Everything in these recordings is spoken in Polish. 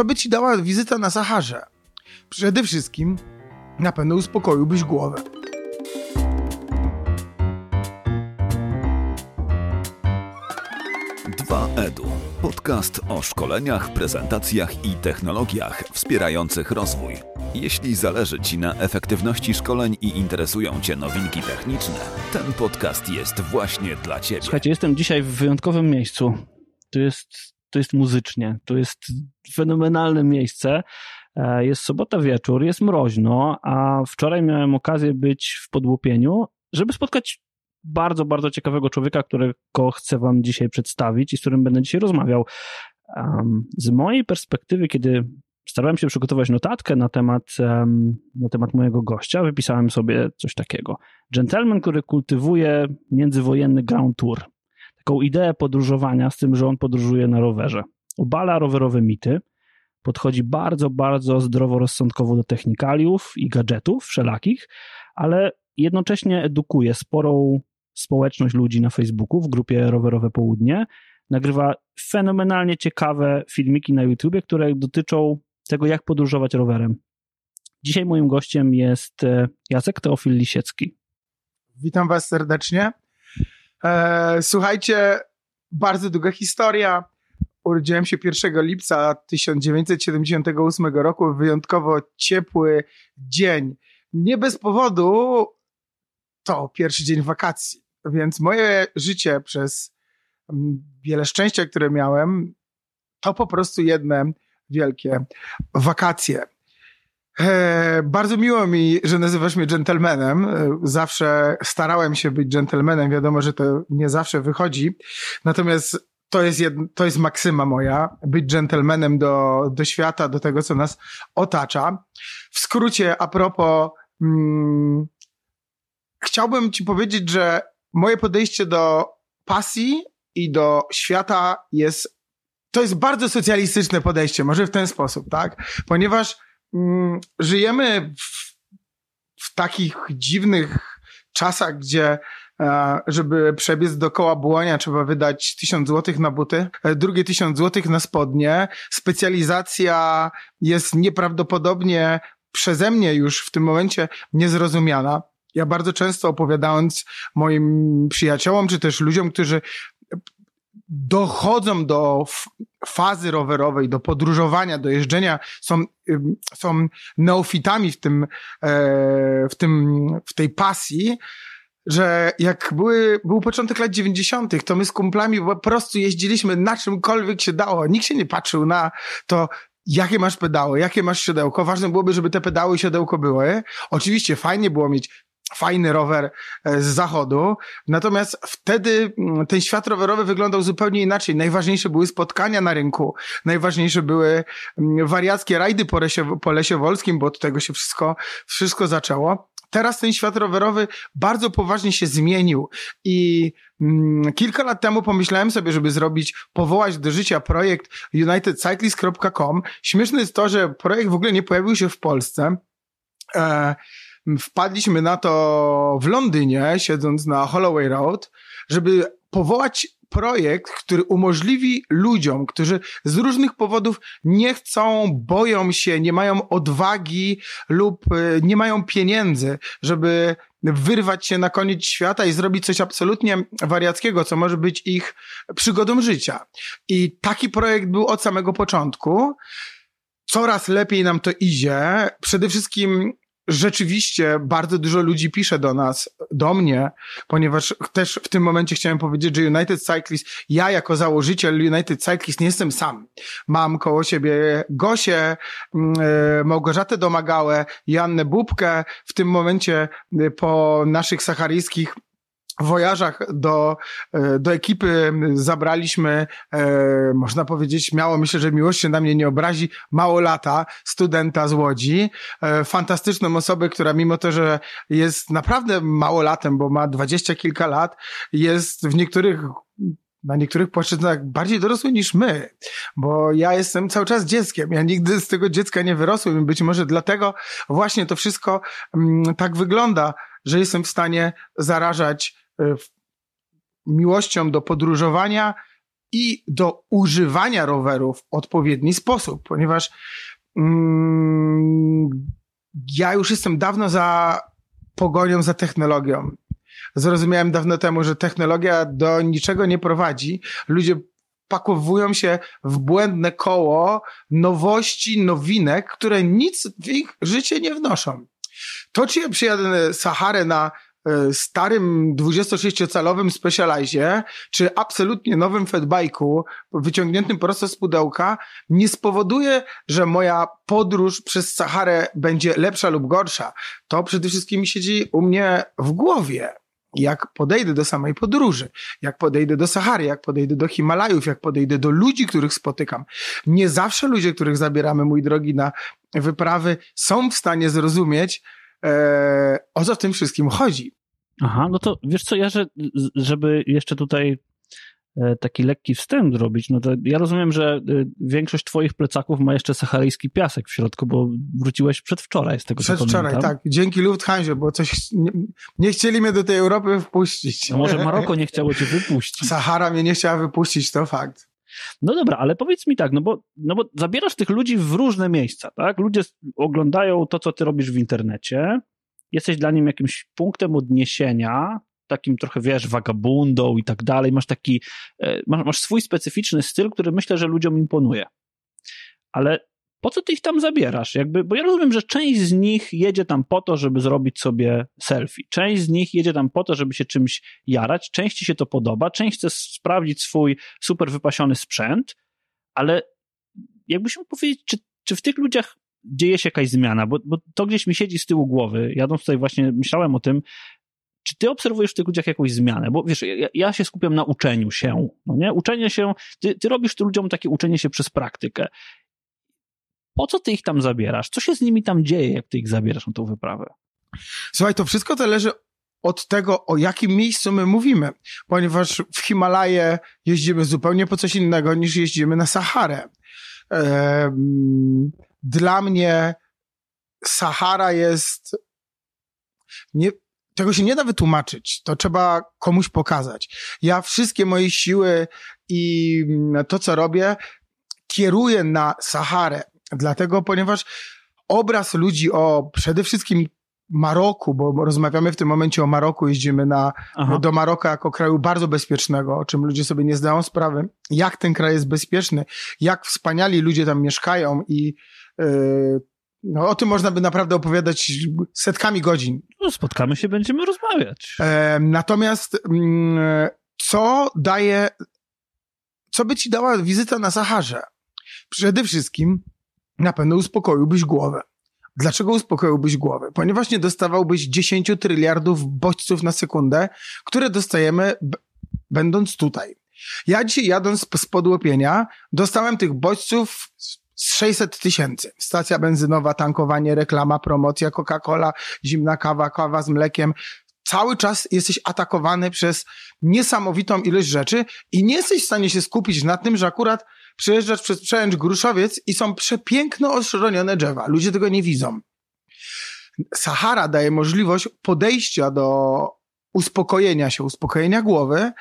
Co by ci dała wizyta na Saharze? Przede wszystkim na pewno uspokoiłbyś głowę. Dwa Edu. Podcast o szkoleniach, prezentacjach i technologiach wspierających rozwój. Jeśli zależy Ci na efektywności szkoleń i interesują Cię nowinki techniczne, ten podcast jest właśnie dla Ciebie. Słuchajcie, jestem dzisiaj w wyjątkowym miejscu. Tu jest, tu jest muzycznie, tu jest fenomenalne miejsce. E, jest sobota wieczór, jest mroźno, a wczoraj miałem okazję być w podłupieniu, żeby spotkać bardzo, bardzo ciekawego człowieka, którego chcę Wam dzisiaj przedstawić i z którym będę dzisiaj rozmawiał. Z mojej perspektywy, kiedy starałem się przygotować notatkę na temat, na temat mojego gościa, wypisałem sobie coś takiego. Gentleman, który kultywuje międzywojenny ground tour. Taką ideę podróżowania z tym, że on podróżuje na rowerze. Obala rowerowe mity, podchodzi bardzo, bardzo zdroworozsądkowo do technikaliów i gadżetów wszelakich, ale jednocześnie edukuje sporą społeczność ludzi na Facebooku w grupie Rowerowe Południe. Nagrywa fenomenalnie ciekawe filmiki na YouTubie, które dotyczą tego, jak podróżować rowerem. Dzisiaj moim gościem jest e, Jacek Teofil Lisiecki. Witam Was serdecznie. E, słuchajcie, bardzo długa historia. Urodziłem się 1 lipca 1978 roku, wyjątkowo ciepły dzień. Nie bez powodu to pierwszy dzień wakacji. Więc moje życie przez mm, wiele szczęścia, które miałem, to po prostu jedne wielkie wakacje. E, bardzo miło mi, że nazywasz mnie gentlemanem. E, zawsze starałem się być gentlemanem. Wiadomo, że to nie zawsze wychodzi. Natomiast to jest, jed, to jest maksyma moja, być gentlemanem do, do świata, do tego, co nas otacza. W skrócie, a propos, mm, chciałbym ci powiedzieć, że moje podejście do pasji i do świata jest, to jest bardzo socjalistyczne podejście, może w ten sposób, tak? Ponieważ mm, żyjemy w, w takich dziwnych czasach, gdzie e, żeby przebiec dookoła błonia, trzeba wydać tysiąc złotych na buty, e, drugie tysiąc złotych na spodnie. Specjalizacja jest nieprawdopodobnie przeze mnie już w tym momencie niezrozumiana. Ja bardzo często opowiadając moim przyjaciołom, czy też ludziom, którzy dochodzą do fazy rowerowej, do podróżowania, do jeżdżenia, są, są neofitami w tym, e, w tym, w tej pasji, że jak były, był początek lat 90., to my z kumplami po prostu jeździliśmy na czymkolwiek się dało. Nikt się nie patrzył na to, jakie masz pedały, jakie masz siodełko. Ważne byłoby, żeby te pedały i siodełko były. Oczywiście fajnie było mieć fajny rower e, z zachodu. Natomiast wtedy mm, ten świat rowerowy wyglądał zupełnie inaczej. Najważniejsze były spotkania na rynku, najważniejsze były mm, wariackie rajdy po lesie, po lesie wolskim, bo od tego się wszystko, wszystko zaczęło. Teraz ten świat rowerowy bardzo poważnie się zmienił i mm, kilka lat temu pomyślałem sobie, żeby zrobić, powołać do życia projekt unitedcyclist.com. Śmieszne jest to, że projekt w ogóle nie pojawił się w Polsce. E, wpadliśmy na to w Londynie, siedząc na Holloway Road, żeby powołać projekt, który umożliwi ludziom, którzy z różnych powodów nie chcą, boją się, nie mają odwagi lub y, nie mają pieniędzy, żeby wyrwać się na koniec świata i zrobić coś absolutnie wariackiego, co może być ich przygodą życia. I taki projekt był od samego początku. Coraz lepiej nam to idzie. Przede wszystkim rzeczywiście bardzo dużo ludzi pisze do nas, do mnie, ponieważ też w tym momencie chciałem powiedzieć, że United Cyclist, ja jako założyciel United Cyclist nie jestem sam. Mam koło siebie Gosię, mm, e, Małgorzatę Domagałę, Jannę Bubkę. W tym momencie e, po naszych sacharyjskich wojażach do, e, do ekipy zabraliśmy, e, można powiedzieć, miało myślę, że miłość się na mnie nie obrazi, mało lata, studenta z Łodzi, e, fantastyczną osobę, która mimo to, że jest naprawdę mało latem, bo ma dwadzieścia kilka lat, jest w niektórych na niektórych płaszczyznach bardziej dorosły niż my, bo ja jestem cały czas dzieckiem. Ja nigdy z tego dziecka nie wyrosłem. Być może dlatego właśnie to wszystko mm, tak wygląda, że jestem w stanie zarażać miłością do podróżowania i do używania rowerów w odpowiedni sposób, ponieważ mm, ja już jestem dawno za pogonią za technologią. Zrozumiałem dawno temu, że technologia do niczego nie prowadzi. Ludzie pakowują się w błędne koło nowości, nowinek, które nic w ich życie nie wnoszą. To, czy ja przyjadę Saharę na e, starym 26-calowym Specializie, czy absolutnie nowym fatbike'u, wyciągniętym prosto z pudełka, nie spowoduje, że moja podróż przez Saharę będzie lepsza lub gorsza. To przede wszystkim siedzi u mnie w głowie jak podejdę do samej podróży, jak podejdę do Sahary, jak podejdę do Himalajów, jak podejdę do ludzi, których spotykam. Nie zawsze ludzie, których zabieramy, mój drogi, na wyprawy, są w stanie zrozumieć, e, o co w tym wszystkim chodzi. Aha, no to wiesz co, ja, że, żeby jeszcze tutaj E, taki lekki wstęp zrobić, no to ja rozumiem, że e, większość twoich plecaków ma jeszcze saharyjski piasek w środku, bo wróciłeś przedwczoraj z tego Przedwczoraj, tak. Dzięki Lufthansa, bo coś nie, nie, chcieli mnie do tej Europy wpuścić. No może Maroko nie chciało cię wypuścić. Sahara mnie nie chciała wypuścić, to fakt. No dobra, ale powiedz mi tak, no bo, no bo zabierasz tych ludzi w różne miejsca, tak? Ludzie oglądają to, co ty robisz w internecie, jesteś dla nim jakimś punktem odniesienia, takim trochę, wiesz, wagabundą i tak dalej. Masz taki, e, masz, masz swój specyficzny styl, który myślę, że ludziom imponuje. Ale po co ty ich tam zabierasz? Jakby, bo ja rozumiem, że część z nich jedzie tam po to, żeby zrobić sobie selfie. Część z nich jedzie tam po to, żeby się czymś jarać. Części się to podoba. Część chce sprawdzić swój super wypasiony sprzęt, ale jakbyś mógł powiedzieć, czy, czy w tych ludziach dzieje się jakaś zmiana? Bo, bo to gdzieś mi siedzi z tyłu głowy. Jadąc tutaj właśnie myślałem o tym, czy ty obserwujesz w tych ludziach jakąś zmianę? Bo wiesz, ja, ja się skupiam na uczeniu się, no nie? Uczenie się, ty, ty robisz tym ludziom takie uczenie się przez praktykę. Po co ty ich tam zabierasz? Co się z nimi tam dzieje, jak ty ich zabierasz na tą wyprawę? Słuchaj, to wszystko zależy od tego, o jakim miejscu my mówimy, ponieważ w Himalaje jeździmy zupełnie po coś innego niż jeździmy na Saharę. Dla mnie Sahara jest nie, tego się nie da wytłumaczyć. To trzeba komuś pokazać. Ja wszystkie moje siły i to, co robię, kieruję na Saharę. Dlatego, ponieważ obraz ludzi o przede wszystkim Maroku, bo rozmawiamy w tym momencie o Maroku, jeździmy na, do Maroka jako kraju bardzo bezpiecznego, o czym ludzie sobie nie zdają sprawy, jak ten kraj jest bezpieczny, jak wspaniali ludzie tam mieszkają i yy, no, o tym można by naprawdę opowiadać setkami godzin. No, spotkamy się, będziemy rozmawiać. E, natomiast mm, co daje, co by ci dała wizyta na Saharze? Przede wszystkim na pewno uspokoiłbyś głowę. Dlaczego uspokoiłbyś głowę? Ponieważ nie dostawałbyś 10 tryliardów bodźców na sekundę, które dostajemy będąc tutaj. Ja dzisiaj jadąc z podłopienia dostałem tych bodźców z 600 tysięcy. Stacja benzynowa, tankowanie, reklama, promocja, Coca-Cola, zimna kawa, kawa z mlekiem. Cały czas jesteś atakowany przez niesamowitą ilość rzeczy i nie jesteś w stanie się skupić na tym, że akurat przejeżdżasz przez przełęcz Gruszowiec i są przepiękno oszronione drzewa. Ludzie tego nie widzą. Sahara daje możliwość podejścia do uspokojenia się, uspokojenia głowy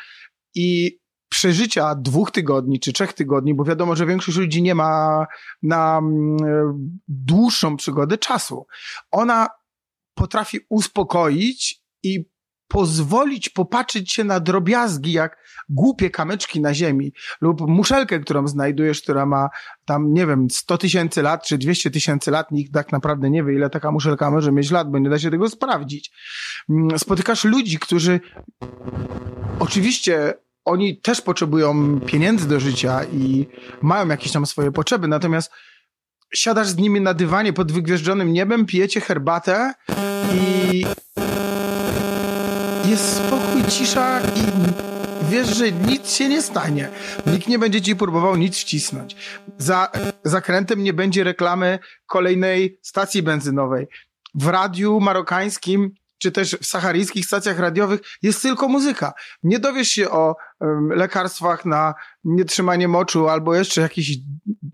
i przeżycia dwóch tygodni czy trzech tygodni, bo wiadomo, że większość ludzi nie ma na mm, dłuższą przygodę czasu. Ona potrafi uspokoić i pozwolić popatrzeć się na drobiazgi, jak głupie kamyczki na ziemi, lub muszelkę, którą znajdujesz, która ma tam, nie wiem, 100 tysięcy lat, czy 200 tysięcy lat, nikt tak naprawdę nie wie, ile taka muszelka może mieć lat, bo nie da się tego sprawdzić. Mm, spotykasz ludzi, którzy oczywiście oni też potrzebują pieniędzy do życia i mają jakieś tam swoje potrzeby, natomiast siadasz z nimi na dywanie pod wygwieżdżonym niebem, pijecie herbatę i jest spokój, cisza i wiesz, że nic się nie stanie. Nikt nie będzie ci próbował nic wcisnąć. Za zakrętem nie będzie reklamy kolejnej stacji benzynowej. W radiu marokańskim czy też w saharyjskich stacjach radiowych jest tylko muzyka. Nie dowiesz się o um, lekarstwach na nietrzymanie moczu albo jeszcze jakichś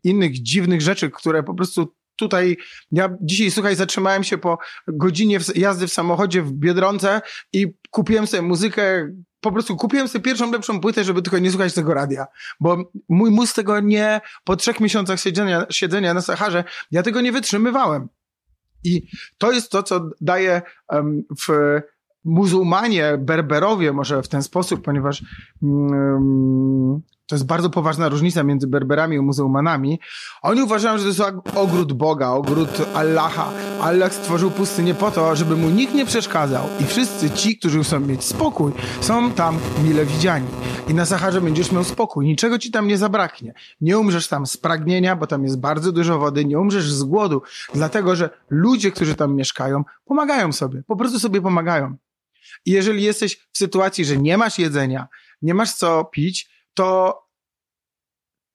innych dziwnych rzeczy, które po prostu tutaj, ja dzisiaj, słuchaj, zatrzymałem się po godzinie jazdy w samochodzie w Biedronce i kupiłem sobie muzykę, po prostu kupiłem sobie pierwszą lepszą płytę, żeby tylko nie słuchać tego radia, bo mój mózg tego nie, po trzech miesiącach siedzenia, siedzenia na Saharze, ja tego nie wytrzymywałem. I to jest to, co daje um, w muzułmanie, berberowie może w ten sposób, ponieważ um, to jest bardzo poważna różnica między Berberami i muzułmanami. Oni uważają, że to jest ogród Boga, ogród Allaha. Allah stworzył pustynię po to, żeby mu nikt nie przeszkadzał. I wszyscy ci, którzy chcą mieć spokój, są tam mile widziani. I na Saharze będziesz miał spokój. Niczego ci tam nie zabraknie. Nie umrzesz tam z pragnienia, bo tam jest bardzo dużo wody. Nie umrzesz z głodu, dlatego że ludzie, którzy tam mieszkają, pomagają sobie. Po prostu sobie pomagają. I jeżeli jesteś w sytuacji, że nie masz jedzenia, nie masz co pić, to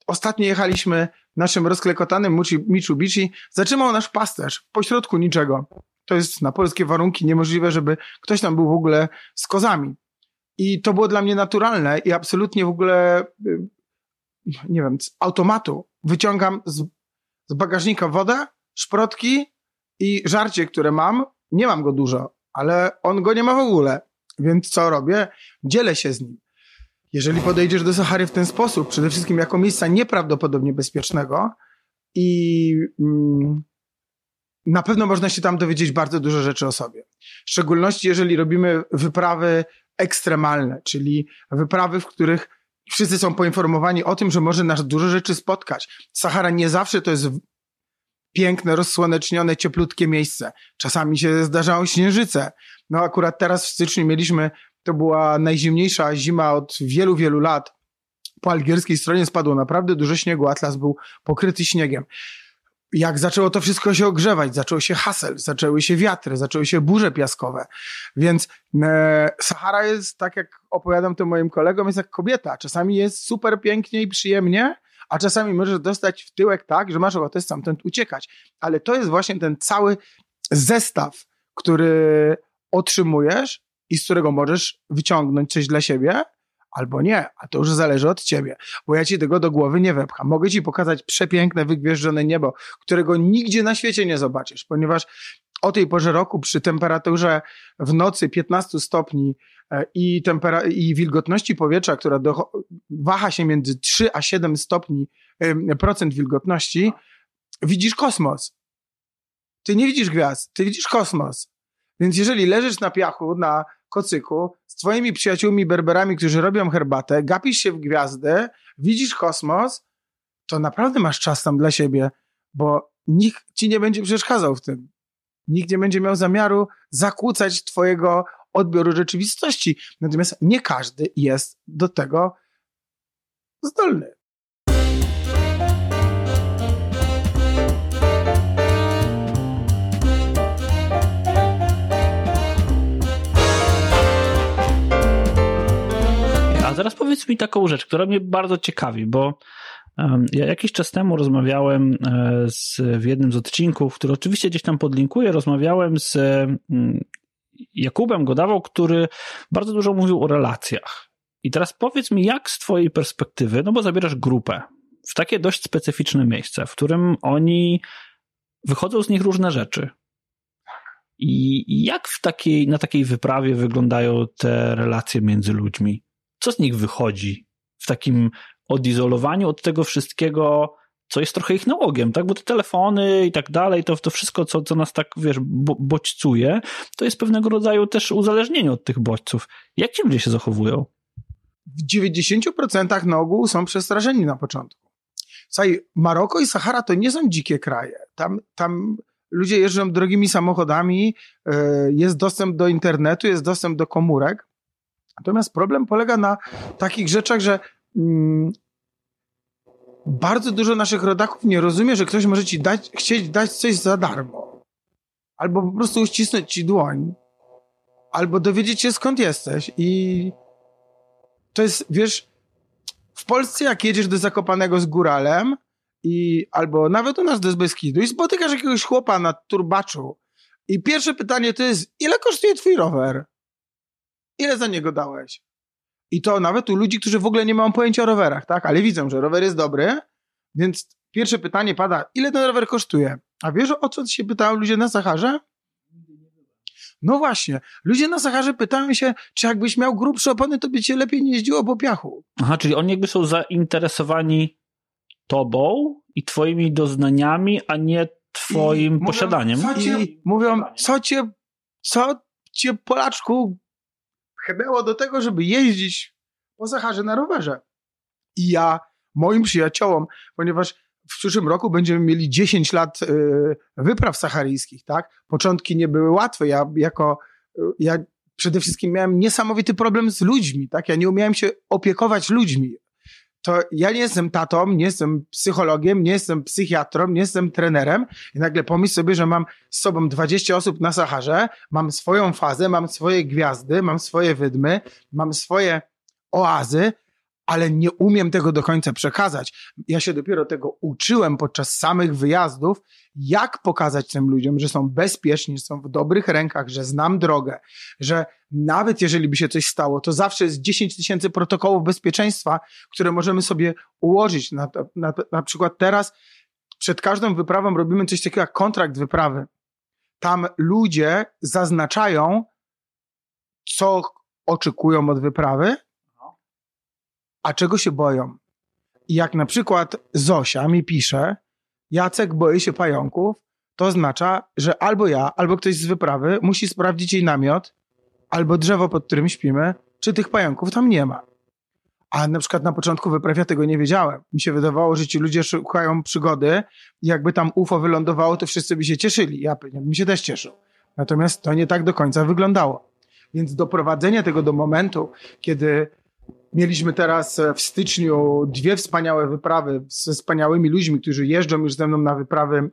ostatnio jechaliśmy naszym rozklekotanym Mitsubishi, zatrzymał nasz pasterz pośrodku niczego. To jest na polskie warunki niemożliwe, żeby ktoś tam był w ogóle z kozami. I to było dla mnie naturalne i absolutnie w ogóle, y, nie wiem, z automatu wyciągam z, z bagażnika wodę, szprotki i żarcie, które mam. Nie mam go dużo, ale on go nie ma w ogóle. Więc co robię? Dzielę się z nim. Jeżeli podejdziesz do Sahary w ten sposób, przede wszystkim jako miejsca nieprawdopodobnie bezpiecznego i mm, na pewno można się tam dowiedzieć bardzo dużo rzeczy o sobie. W szczególności jeżeli robimy wyprawy ekstremalne, czyli wyprawy, w których wszyscy są poinformowani o tym, że może nas dużo rzeczy spotkać. Sahara nie zawsze to jest piękne, rozsłonecznione, cieplutkie miejsce. Czasami się zdarzają śnieżyce. No akurat teraz w styczniu mieliśmy to była najzimniejsza zima od wielu, wielu lat. Po algierskiej stronie spadło naprawdę dużo śniegu, atlas był pokryty śniegiem. Jak zaczęło to wszystko się ogrzewać, zaczął się hasel, zaczęły się wiatry, zaczęły się burze piaskowe. Więc e, Sahara jest, tak jak opowiadam to moim kolegom, jest jak kobieta. Czasami jest super pięknie i przyjemnie, a czasami możesz dostać w tyłek tak, że masz ochotę stamtąd uciekać. Ale to jest właśnie ten cały zestaw, który otrzymujesz i z którego możesz wyciągnąć coś dla siebie, albo nie, a to już zależy od ciebie, bo ja ci tego do głowy nie wepcham. Mogę ci pokazać przepiękne, wygwieżdżone niebo, którego nigdzie na świecie nie zobaczysz, ponieważ o tej porze roku przy temperaturze w nocy 15 stopni e, i, tempera- i wilgotności powietrza, która do, waha się między 3 a 7 stopni procent wilgotności, widzisz kosmos. Ty nie widzisz gwiazd, ty widzisz kosmos. Więc jeżeli leżysz na piachu, na kocyku, z twoimi przyjaciółmi berberami, którzy robią herbatę, gapisz się w gwiazdę, widzisz kosmos, to naprawdę masz czas tam dla siebie, bo nikt ci nie będzie przeszkadzał w tym. Nikt nie będzie miał zamiaru zakłócać twojego odbioru rzeczywistości. Natomiast nie każdy jest do tego zdolny. Teraz powiedz mi taką rzecz, która mnie bardzo ciekawi, bo ja jakiś czas temu rozmawiałem e, z, w jednym z odcinków, który oczywiście gdzieś tam podlinkuję, rozmawiałem z mm, Jakubem Godawał, który bardzo dużo mówił o relacjach. I teraz powiedz mi, jak z twojej perspektywy, no bo zabierasz grupę w takie dość specyficzne miejsce, w którym oni wychodzą z nich różne rzeczy. I jak w takiej, na takiej wyprawie wyglądają te relacje między ludźmi? Co z nich wychodzi w takim odizolowaniu od tego wszystkiego, co jest trochę ich nałogiem, tak? Bo te telefony i tak dalej, to, to wszystko, co, co nas tak, wiesz, bo, bodźcuje, to jest pewnego rodzaju też uzależnienie od tych bodźców. Jak ci ludzie się zachowują? W 90% na ogół są przestraszeni na początku. Słuchaj, Maroko i Sahara to nie są dzikie kraje. Tam, tam ludzie jeżdżą drogimi samochodami, e, jest dostęp do internetu, jest dostęp do komórek. Natomiast problem polega na takich rzeczach, że mm, bardzo dużo naszych rodaków nie rozumie, że ktoś może ci dać, chcieć dać coś za darmo. Albo po prostu uścisnąć ci dłoń. Albo dowiedzieć się skąd jesteś. I to jest, wiesz, w Polsce jak jedziesz do Zakopanego z góralem i albo nawet u nas do Beskidu i spotykasz jakiegoś chłopa na turbaczu i pierwsze pytanie to jest, ile kosztuje twój rower? Ile za niego dałeś? I to nawet u ludzi, którzy w ogóle nie mają pojęcia o rowerach, tak? Ale widzą, że rower jest dobry, więc pierwsze pytanie pada, ile ten rower kosztuje? A wiesz o co się pytają ludzie na Saharze? No właśnie, ludzie na Saharze pytają się, czy jakbyś miał grubsze opony, to by cię lepiej nie jeździło po piachu. Aha, czyli oni jakby są zainteresowani tobą i twoimi doznaniami, a nie twoim I posiadaniem. Mówią, co cię, I mówią, co cię, co cię Polaczku pchnęło do tego, żeby jeździć po Saharze na rowerze. I ja moim przyjaciołom, ponieważ w przyszłym roku będziemy mieli 10 lat y, wypraw saharyjskich, tak? Początki nie były łatwe. Ja jako, y, ja przede wszystkim miałem niesamowity problem z ludźmi, tak? Ja nie umiałem się opiekować ludźmi. To ja nie jestem tatą, nie jestem psychologiem, nie jestem psychiatrą, nie jestem trenerem i nagle pomyśl sobie, że mam z sobą 20 osób na Saharze, mam swoją fazę, mam swoje gwiazdy, mam swoje wydmy, mam swoje oazy, ale nie umiem tego do końca przekazać. Ja się dopiero tego uczyłem podczas samych wyjazdów, jak pokazać tym ludziom, że są bezpieczni, że są w dobrych rękach, że znam drogę, że nawet jeżeli by się coś stało, to zawsze jest 10 tysięcy protokołów bezpieczeństwa, które możemy sobie ułożyć. Na, na, na przykład teraz przed każdą wyprawą robimy coś takiego jak kontrakt wyprawy. Tam ludzie zaznaczają, co oczekują od wyprawy, a czego się boją. Jak na przykład Zosia mi pisze, Jacek boi się pająków, to oznacza, że albo ja, albo ktoś z wyprawy musi sprawdzić jej namiot, albo drzewo, pod którym śpimy, czy tych pająków tam nie ma. A na przykład na początku wyprawia tego nie wiedziałem. Mi się wydawało, że ci ludzie szukają przygody jakby tam UFO wylądowało, to wszyscy by się cieszyli. Ja bym się też cieszył. Natomiast to nie tak do końca wyglądało. Więc doprowadzenie tego do momentu, kiedy Mieliśmy teraz e, w styczniu dwie wspaniałe wyprawy ze wspaniałymi ludźmi, którzy jeżdżą już ze mną na wyprawy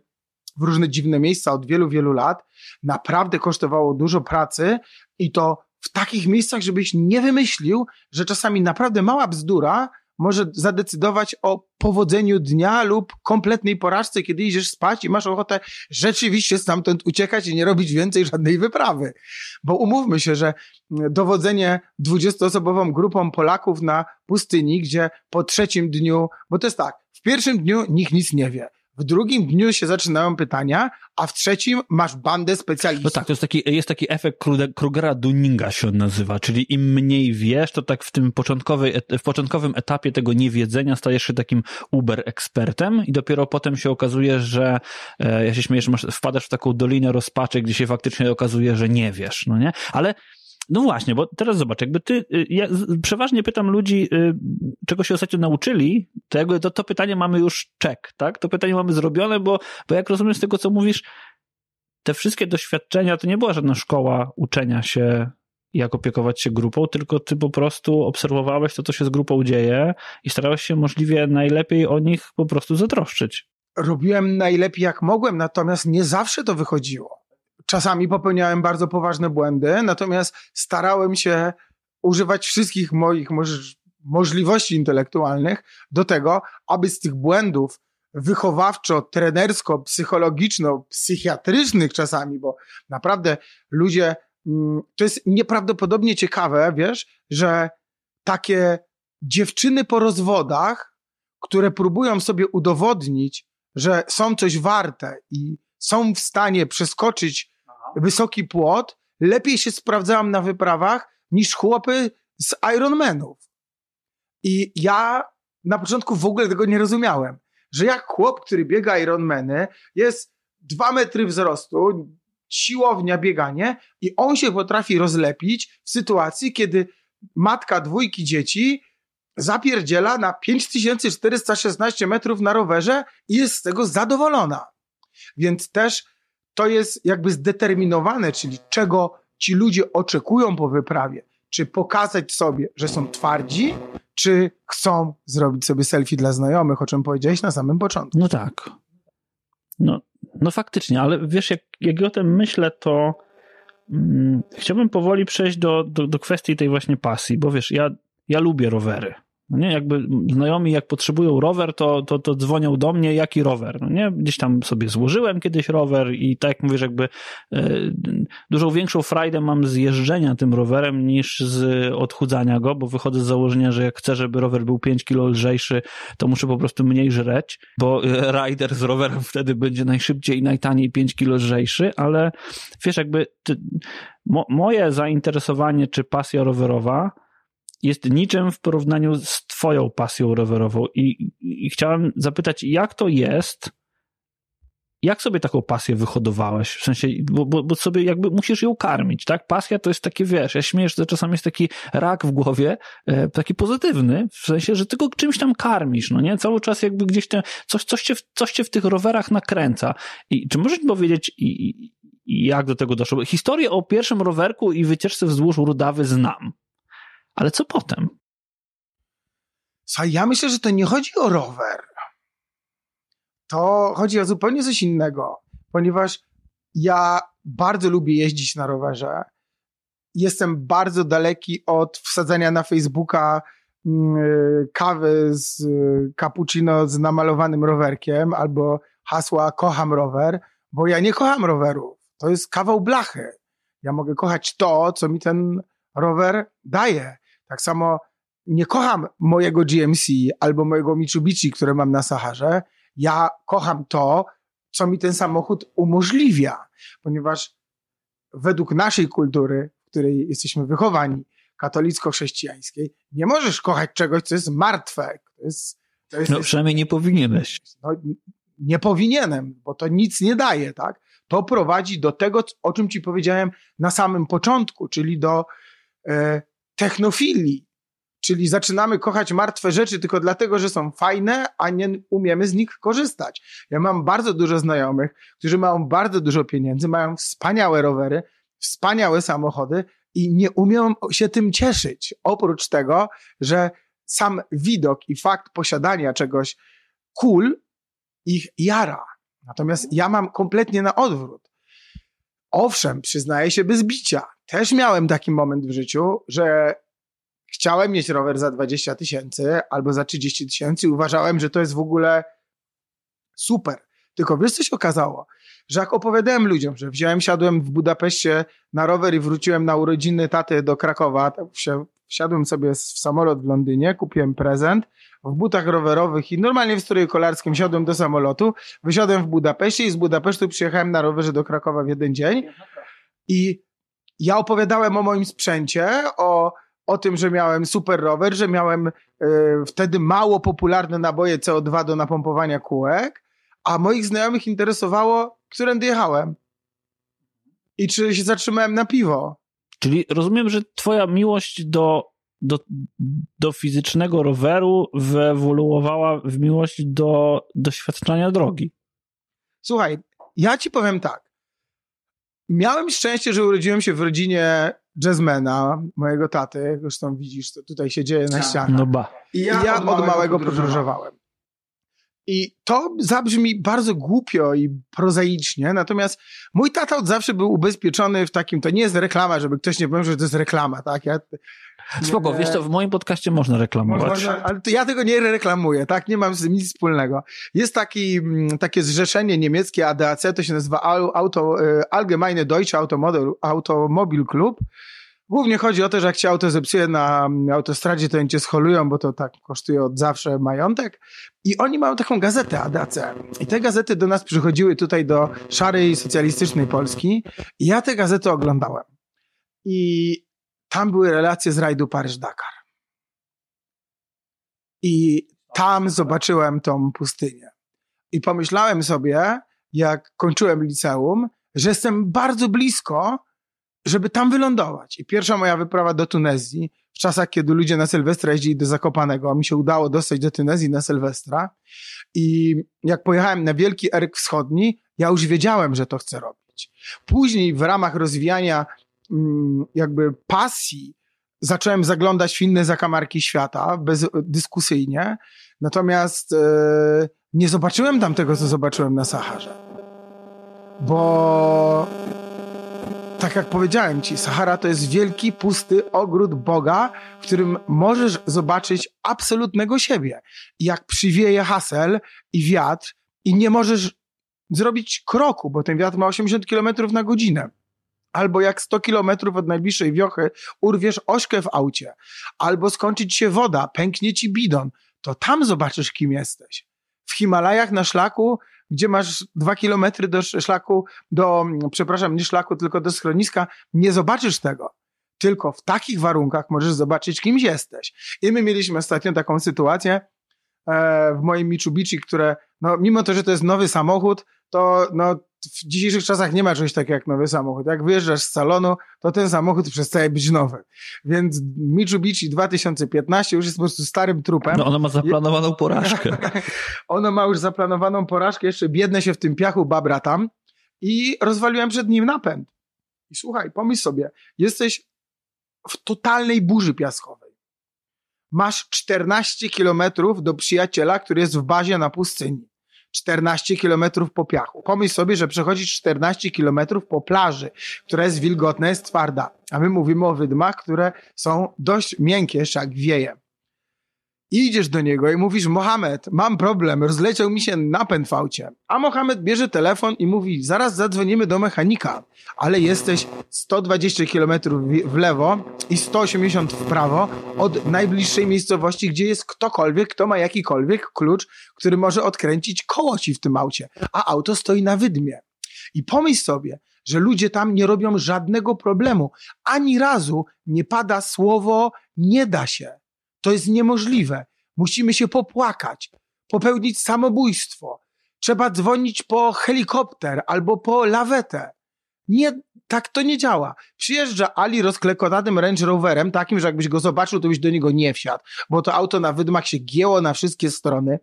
w różne dziwne miejsca od wielu, wielu lat. Naprawdę kosztowało dużo pracy i to w takich miejscach, żebyś nie wymyślił, że czasami naprawdę mała bzdura może zadecydować o powodzeniu dnia lub kompletnej porażce, kiedy idziesz spać i masz ochotę rzeczywiście stamtąd uciekać i nie robić więcej żadnej wyprawy. Bo umówmy się, że dowodzenie 20-osobową grupą Polaków na pustyni, gdzie po trzecim dniu, bo to jest tak, w pierwszym dniu nikt nic nie wie. W drugim dniu się zaczynają pytania, a w trzecim masz bandę specjalistów. No tak, to jest taki, jest taki efekt Krugera Dunninga się on nazywa, czyli im mniej wiesz, to tak w tym początkowej, w początkowym etapie tego niewiedzenia stajesz się takim uber ekspertem i dopiero potem się okazuje, że e, ja się śmieję, że masz, wpadasz w taką dolinę rozpaczy, gdzie się faktycznie okazuje, że nie wiesz, no nie? Ale no właśnie, bo teraz zobacz, jakby ty, y, ja przeważnie pytam ludzi, y, czego się ostatnio nauczyli, to jakby to, to pytanie mamy już czek, tak? To pytanie mamy zrobione, bo, bo jak rozumiem z tego, co mówisz, te wszystkie doświadczenia to nie była żadna szkoła uczenia się, jak opiekować się grupą, tylko ty po prostu obserwowałeś to, co się z grupą dzieje i starałeś się możliwie najlepiej o nich po prostu zatroszczyć. Robiłem najlepiej jak mogłem, natomiast nie zawsze to wychodziło czasami popełniałem bardzo poważne błędy, natomiast starałem się używać wszystkich moich moż możliwości intelektualnych do tego, aby z tych błędów wychowawczo, trenersko, psychologiczno, psychiatrycznych czasami, bo naprawdę ludzie, mm, to jest nieprawdopodobnie ciekawe, wiesz, że takie dziewczyny po rozwodach, które próbują sobie udowodnić, że są coś warte i są w stanie przeskoczyć wysoki płot, lepiej się sprawdzałam na wyprawach niż chłopy z Ironmanów. I ja na początku w ogóle tego nie rozumiałem, że jak chłop, który biega Ironmany, jest dwa metry wzrostu, siłownia, bieganie i on się potrafi rozlepić w sytuacji, kiedy matka dwójki dzieci zapierdziela na 5416 metrów na rowerze i jest z tego zadowolona. Więc też to jest jakby zdeterminowane, czyli czego ci ludzie oczekują po wyprawie. Czy pokazać sobie, że są twardzi, czy chcą zrobić sobie selfie dla znajomych, o czym powiedziałeś na samym początku. No tak. No, no faktycznie, ale wiesz, jak, jak o tym myślę, to mm, chciałbym powoli przejść do, do, do kwestii tej właśnie pasji, bo wiesz, ja, ja lubię rowery. No nie, jakby znajomi jak potrzebują rower, to, to, to dzwonią do mnie, jaki rower. No nie, gdzieś tam sobie złożyłem kiedyś rower i tak jak mówisz, jakby e, dużo większą frajdę mam z jeżdżenia tym rowerem niż z odchudzania go, bo wychodzę z założenia, że jak chcę, żeby rower był 5 kilo lżejszy, to muszę po prostu mniej żreć, bo e, rider z rowerem wtedy będzie najszybciej i najtaniej 5 kilo lżejszy, ale wiesz, jakby ty, mo, moje zainteresowanie czy pasja rowerowa jest niczym w porównaniu z Twoją pasją rowerową. I, I, chciałem zapytać, jak to jest? Jak sobie taką pasję wyhodowałeś? W sensie, bo, bo, bo, sobie jakby musisz ją karmić, tak? Pasja to jest takie, wiesz, ja śmieję, że czasami jest taki rak w głowie, e, taki pozytywny, w sensie, że tylko czymś tam karmisz, no nie? Cały czas jakby gdzieś tam, coś, coś, cię, coś cię w tych rowerach nakręca. I czy możesz mi powiedzieć, i, i jak do tego doszło? Historię o pierwszym rowerku i wycieczce wzdłuż Rudawy znam. Ale co potem? Słuchaj, ja myślę, że to nie chodzi o rower. To chodzi o zupełnie coś innego, ponieważ ja bardzo lubię jeździć na rowerze. Jestem bardzo daleki od wsadzania na Facebooka yy, kawy z yy, cappuccino z namalowanym rowerkiem albo hasła kocham rower, bo ja nie kocham rowerów. To jest kawał blachy. Ja mogę kochać to, co mi ten rower daje. Tak samo nie kocham mojego GMC albo mojego Mitsubishi, które mam na Saharze. Ja kocham to, co mi ten samochód umożliwia, ponieważ według naszej kultury, w której jesteśmy wychowani, katolicko-chrześcijańskiej, nie możesz kochać czegoś, co jest martwe. To jest, to jest, no przynajmniej nie powinieneś. No, nie powinienem, bo to nic nie daje, tak? To prowadzi do tego, o czym ci powiedziałem na samym początku, czyli do e, technofilii, czyli zaczynamy kochać martwe rzeczy tylko dlatego, że są fajne, a nie umiemy z nich korzystać. Ja mam bardzo dużo znajomych, którzy mają bardzo dużo pieniędzy, mają wspaniałe rowery, wspaniałe samochody i nie umieją się tym cieszyć. Oprócz tego, że sam widok i fakt posiadania czegoś cool ich jara. Natomiast ja mam kompletnie na odwrót. Owszem, przyznaję się bez bicia. Też miałem taki moment w życiu, że chciałem mieć rower za 20 tysięcy albo za 30 tysięcy i uważałem, że to jest w ogóle super. Tylko wiesz, co się okazało? Że jak opowiadałem ludziom, że wziąłem, siadłem w Budapeszcie na rower i wróciłem na urodziny taty do Krakowa, wsiadłem sobie w samolot w Londynie, kupiłem prezent w butach rowerowych i normalnie w stroju kolarskim siadłem do samolotu, wysiadłem w Budapeszcie i z Budapesztu przyjechałem na rowerze do Krakowa w jeden dzień i ja opowiadałem o moim sprzęcie, o, o tym, że miałem super rower, że miałem y, wtedy mało popularne naboje CO2 do napompowania kółek, a moich znajomych interesowało, którędy jechałem i czy się zatrzymałem na piwo. Czyli rozumiem, że twoja miłość do, do, do fizycznego roweru wyewoluowała w miłość do doświadczenia drogi. Słuchaj, ja ci powiem tak. Miałem szczęście, że urodziłem się w rodzinie jazzmana, mojego taty. Zresztą widzisz, to tutaj się dzieje na ścianie. No ba. I ja, I ja od, małego, małego podróżowałem. I to zabrzmi bardzo głupio i prozaicznie, natomiast mój tata od zawsze był ubezpieczony w takim, to nie jest reklama, żeby ktoś nie powiedział, że to jest reklama, tak? Ja, Spoko, wiesz co, w moim podcaście można reklamować. Można, ale ja tego nie reklamuję, tak? Nie mam z tym nic wspólnego. Jest taki, mm, takie zrzeszenie niemieckie ADAC, to się nazywa Auto, e, Allgemeine Deutsche Automobil, Automobil Club. Głównie chodzi o to, że jak cię auto zepsuje na mm, autostradzie, to oni cię scholują, bo to tak kosztuje od zawsze majątek. I oni mają taką gazetę ADAC. I te gazety do nas przychodziły tutaj do szarej socjalistycznej Polski. I ja te gazety oglądałem. I tam były relacje z rajdu Paryż-Dakar. I tam zobaczyłem tą pustynię. I pomyślałem sobie, jak kończyłem liceum, że jestem bardzo blisko, żeby tam wylądować. I pierwsza moja wyprawa do Tunezji, w czasach, kiedy ludzie na Sylwestra jeździli do Zakopanego, mi się udało dostać do Tunezji na Sylwestra. I jak pojechałem na Wielki Eryk Wschodni, ja już wiedziałem, że to chcę robić. Później w ramach rozwijania jakby pasji zacząłem zaglądać w inne zakamarki świata, bezdyskusyjnie, natomiast e, nie zobaczyłem tam tego, co zobaczyłem na Saharze. Bo tak jak powiedziałem ci, Sahara to jest wielki, pusty ogród Boga, w którym możesz zobaczyć absolutnego siebie. Jak przywieje hasel i wiatr i nie możesz zrobić kroku, bo ten wiatr ma 80 km na godzinę. Albo jak 100 km od najbliższej wiochy urwiesz ośkę w aucie, albo skończyć się woda, pęknie ci bidon, to tam zobaczysz, kim jesteś. W Himalajach na szlaku gdzie masz dwa kilometry do szlaku, do, przepraszam, nie szlaku, tylko do schroniska, nie zobaczysz tego. Tylko w takich warunkach możesz zobaczyć, kimś jesteś. I my mieliśmy ostatnio taką sytuację e, w moim Mitsubishi, które, no, mimo to, że to jest nowy samochód, to no, w dzisiejszych czasach nie ma czegoś takiego jak nowy samochód. Jak wyjeżdżasz z salonu, to ten samochód przestaje być nowy. Więc Mitsubishi 2015 już jest po prostu starym trupem. No ono ma zaplanowaną porażkę. ono ma już zaplanowaną porażkę, jeszcze biedne się w tym piachu babra tam i rozwaliłem przed nim napęd. I słuchaj, pomyśl sobie, jesteś w totalnej burzy piaskowej. Masz 14 kilometrów do przyjaciela, który jest w bazie na pustyni. 14 kilometrów po piachu. Pomyśl sobie, że przechodzisz 14 kilometrów po plaży, która jest wilgotna, jest twarda. A my mówimy o wydmach, które są dość miękkie, jak wieje. I idziesz do niego i mówisz, Mohamed, mam problem, rozleciał mi się napęd w aucie. A Mohamed bierze telefon i mówi, zaraz zadzwonimy do mechanika, ale jesteś 120 km w lewo i 180 w prawo od najbliższej miejscowości, gdzie jest ktokolwiek, kto ma jakikolwiek klucz, który może odkręcić koło ci w tym aucie. A auto stoi na wydmie. I pomyśl sobie, że ludzie tam nie robią żadnego problemu. Ani razu nie pada słowo nie da się. To jest niemożliwe. Musimy się popłakać, popełnić samobójstwo. Trzeba dzwonić po helikopter albo po lawetę. Nie, tak to nie działa. Przyjeżdża Ali rozklekotanym Range Roverem, takim, że jakbyś go zobaczył, to byś do niego nie wsiadł, bo to auto na wydmach się gięło na wszystkie strony.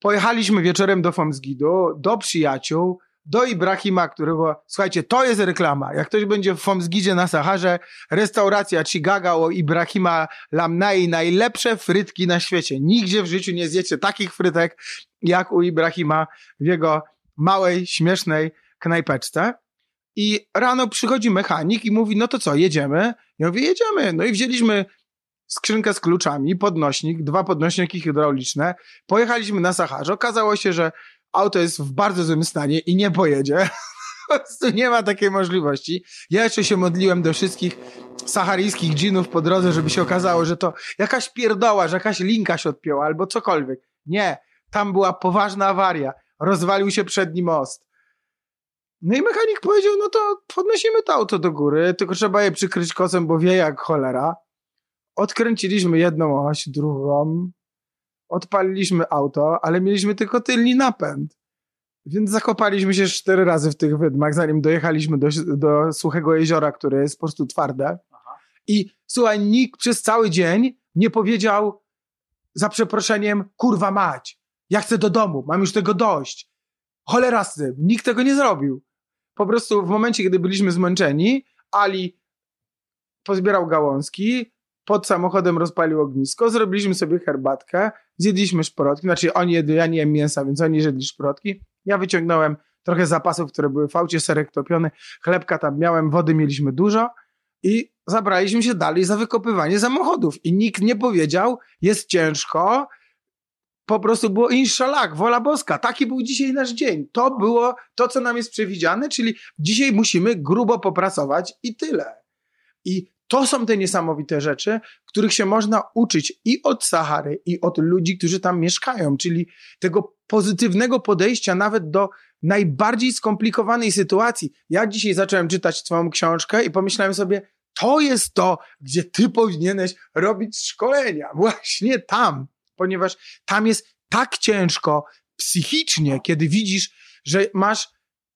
Pojechaliśmy wieczorem do Fomsgidu, do przyjaciół, do Ibrahima, którego, słuchajcie, to jest reklama. Jak ktoś będzie w Fomsgidzie na Saharze, restauracja Chigaga o Ibrahima Lamnai, najlepsze frytki na świecie. Nigdzie w życiu nie zjecie takich frytek, jak u Ibrahima w jego małej, śmiesznej knajpeczce. I rano przychodzi mechanik i mówi, no to co, jedziemy? Ja mówię, jedziemy. No i wzięliśmy skrzynkę z kluczami, podnośnik, dwa podnośniki hydrauliczne. Pojechaliśmy na Saharze. Okazało się, że auto jest w bardzo złym stanie i nie pojedzie. Po prostu nie ma takiej możliwości. Ja jeszcze się modliłem do wszystkich saharyjskich dżinów po drodze, żeby się okazało, że to jakaś pierdoła, że jakaś linka się odpięła albo cokolwiek. Nie, tam była poważna awaria. Rozwalił się przedni most. No i mechanik powiedział, no to podnosimy to auto do góry, tylko trzeba je przykryć kosem, bo wie jak cholera. Odkręciliśmy jedną oś, drugą, odpaliliśmy auto, ale mieliśmy tylko tylny napęd. Więc zakopaliśmy się cztery razy w tych wydmach, zanim dojechaliśmy do, do suchego jeziora, które jest po prostu twarde. Aha. I słuchaj, nikt przez cały dzień nie powiedział za przeproszeniem, kurwa mać, ja chcę do domu, mam już tego dość. Cholerasy, nikt tego nie zrobił. Po prostu w momencie, kiedy byliśmy zmęczeni, Ali pozbierał gałązki, pod samochodem rozpalił ognisko, zrobiliśmy sobie herbatkę, zjedliśmy szprotki, znaczy oni jedli, ja nie jem mięsa, więc oni jedli szprotki. Ja wyciągnąłem trochę zapasów, które były w aucie, serek topiony, chlebka tam miałem, wody mieliśmy dużo i zabraliśmy się dalej za wykopywanie samochodów. I nikt nie powiedział, jest ciężko, po prostu było inszalak, wola boska. Taki był dzisiaj nasz dzień. To było to, co nam jest przewidziane, czyli dzisiaj musimy grubo popracować i tyle. I to są te niesamowite rzeczy, których się można uczyć i od Sahary, i od ludzi, którzy tam mieszkają, czyli tego pozytywnego podejścia nawet do najbardziej skomplikowanej sytuacji. Ja dzisiaj zacząłem czytać Twoją książkę i pomyślałem sobie, to jest to, gdzie Ty powinieneś robić szkolenia. Właśnie tam, ponieważ tam jest tak ciężko psychicznie, kiedy widzisz, że masz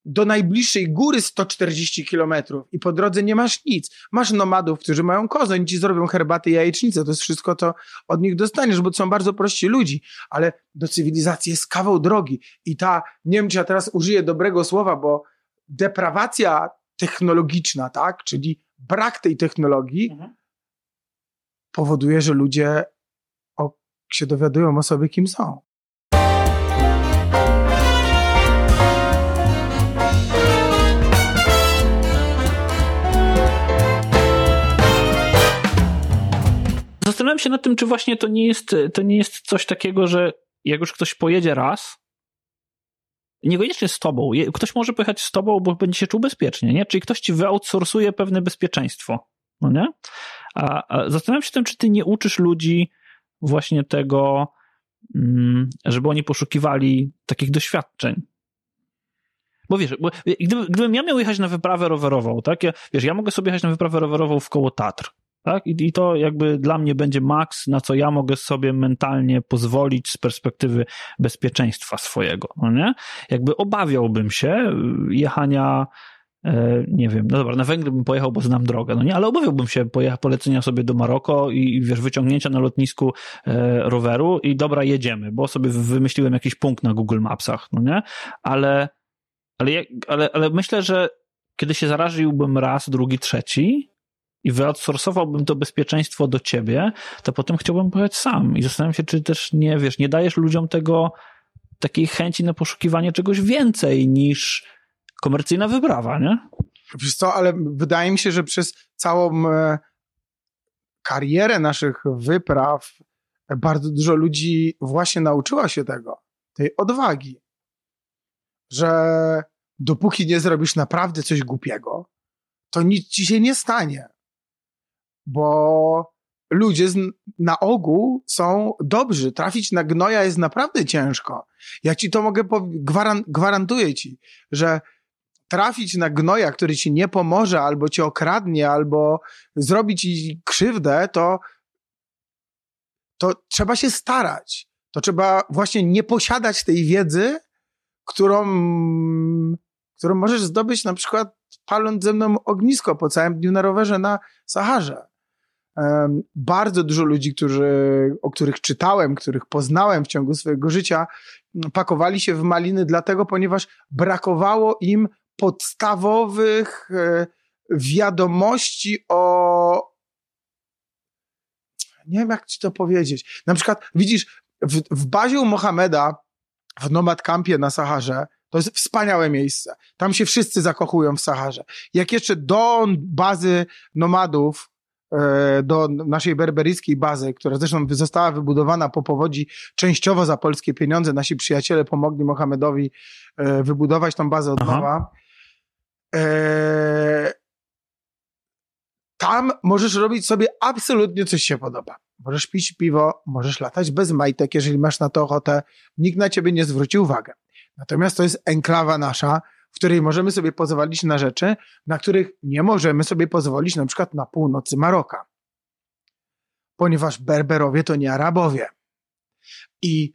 do najbliższej góry 140 kilometrów i po drodze nie masz nic. Masz nomadów, którzy mają kozę, oni ci zrobią herbaty i jajecznicę. To jest wszystko, co od nich dostaniesz, bo to są bardzo prości ludzi, ale do cywilizacji jest kawał drogi. I ta, nie wiem, czy ja teraz użyję dobrego słowa, bo deprawacja technologiczna, tak, czyli brak tej technologii mhm. powoduje, że ludzie o, się dowiadują o sobie, kim są. Zastanawiam się nad tym, czy właśnie to nie jest, to nie jest coś takiego, że jak już ktoś pojedzie raz, niekoniecznie z tobą, ktoś może pojechać z tobą, bo będzie się czuł bezpiecznie, nie? Czyli ktoś ci wyoutsourcuje pewne bezpieczeństwo, no nie? A, a zastanawiam się tym, czy ty nie uczysz ludzi właśnie tego, mm, żeby oni poszukiwali takich doświadczeń. Bo wiesz, bo gdyby, gdybym ja miał jechać na wyprawę rowerową, tak? Ja, wiesz, ja mogę sobie jechać na wyprawę rowerową w koło Tatr. Tak? I, I to jakby dla mnie będzie maks, na co ja mogę sobie mentalnie pozwolić z perspektywy bezpieczeństwa swojego. No nie? Jakby obawiałbym się y, jechania e, nie wiem, no dobra, na Węgry bym pojechał, bo znam drogę, no nie, ale obawiałbym się polecenia sobie do Maroko i, wiesz, wyciągnięcia na lotnisku e, roweru i dobra, jedziemy, bo sobie wymyśliłem jakiś punkt na Google Mapsach, no nie, ale, ale, ale, ale myślę, że kiedy się zaraziłbym raz, drugi, trzeci, i wyoutsourcowałbym to bezpieczeństwo do ciebie, to potem chciałbym pojechać sam. I zastanawiam się, czy też nie, wiesz, nie dajesz ludziom tego, takiej chęci na poszukiwanie czegoś więcej niż komercyjna wyprawa, nie? Wiesz co, ale wydaje mi się, że przez całą e, karierę naszych wypraw bardzo dużo ludzi właśnie nauczyła się tego, tej odwagi, że dopóki nie zrobisz naprawdę coś głupiego, to nic ci się nie stanie bo ludzie z, na ogół są dobrzy. Trafić na gnoja jest naprawdę ciężko. Ja ci to mogę, gwaran gwarantuję ci, że trafić na gnoja, który ci nie pomoże, albo ci okradnie, albo zrobi ci krzywdę, to, to trzeba się starać. To trzeba właśnie nie posiadać tej wiedzy, którą, którą możesz zdobyć na przykład paląc ze mną ognisko po całym dniu na rowerze na Saharze bardzo dużo ludzi, którzy, o których czytałem, których poznałem w ciągu swojego życia, pakowali się w maliny dlatego, ponieważ brakowało im podstawowych e, wiadomości o. Nie wiem, jak ci to powiedzieć. Na przykład, widzisz, w, w bazie u Mohameda, w Nomad Campie na Saharze, to jest wspaniałe miejsce. Tam się wszyscy zakochują w Saharze. Jak jeszcze do bazy nomadów do naszej berberyjskiej bazy, która zresztą została wybudowana po powodzi częściowo za polskie pieniądze. Nasi przyjaciele pomogli Mohamedowi e, wybudować tą bazę od nowa. E, tam możesz robić sobie absolutnie coś się podoba. Możesz pić piwo, możesz latać bez majtek, jeżeli masz na to ochotę. Nikt na ciebie nie zwróci uwagę. Natomiast to jest enklawa nasza, w której możemy sobie pozwolić na rzeczy, na których nie możemy sobie pozwolić na przykład na północy Maroka. Ponieważ Berberowie to nie Arabowie. I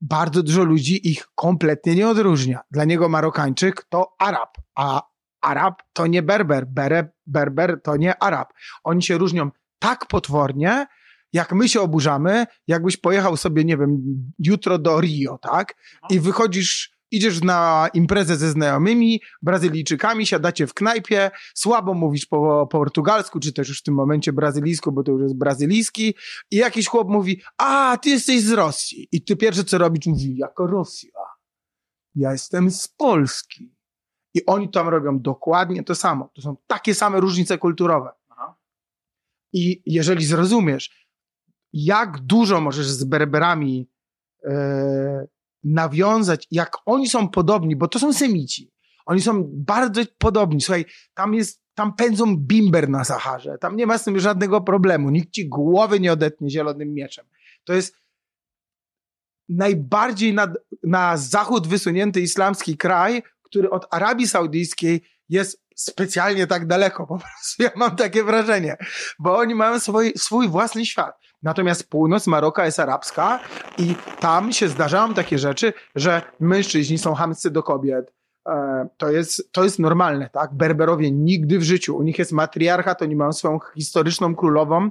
bardzo dużo ludzi ich kompletnie nie odróżnia. Dla niego Marokańczyk to Arab, a Arab to nie Berber, Bere, Berber to nie Arab. Oni się różnią tak potwornie, jak my się oburzamy, jakbyś pojechał sobie, nie wiem, jutro do Rio, tak? I wychodzisz Idziesz na imprezę ze znajomymi, Brazylijczykami, siadacie w knajpie, słabo mówisz po portugalsku, czy też już w tym momencie brazylijsku, bo to już jest brazylijski, i jakiś chłop mówi, a, ty jesteś z Rosji. I ty pierwsze co robisz, mówi, jako Rosja. Ja jestem z Polski. I oni tam robią dokładnie to samo. To są takie same różnice kulturowe. Aha. I jeżeli zrozumiesz, jak dużo możesz z Berberami yy, nawiązać, jak oni są podobni, bo to są Semici. Oni są bardzo podobni. Słuchaj, tam jest, tam pędzą bimber na Saharze. Tam nie ma z tym żadnego problemu. Nikt ci głowy nie odetnie zielonym mieczem. To jest najbardziej na, na zachód wysunięty islamski kraj, który od Arabii Saudyjskiej jest specjalnie tak daleko. Po prostu ja mam takie wrażenie, bo oni mają swój, swój własny świat. Natomiast północ Maroka jest arabska i tam się zdarzają takie rzeczy, że mężczyźni są hamscy do kobiet. E, to jest, to jest normalne, tak? Berberowie nigdy w życiu. U nich jest matriarchat, oni mają swoją historyczną królową.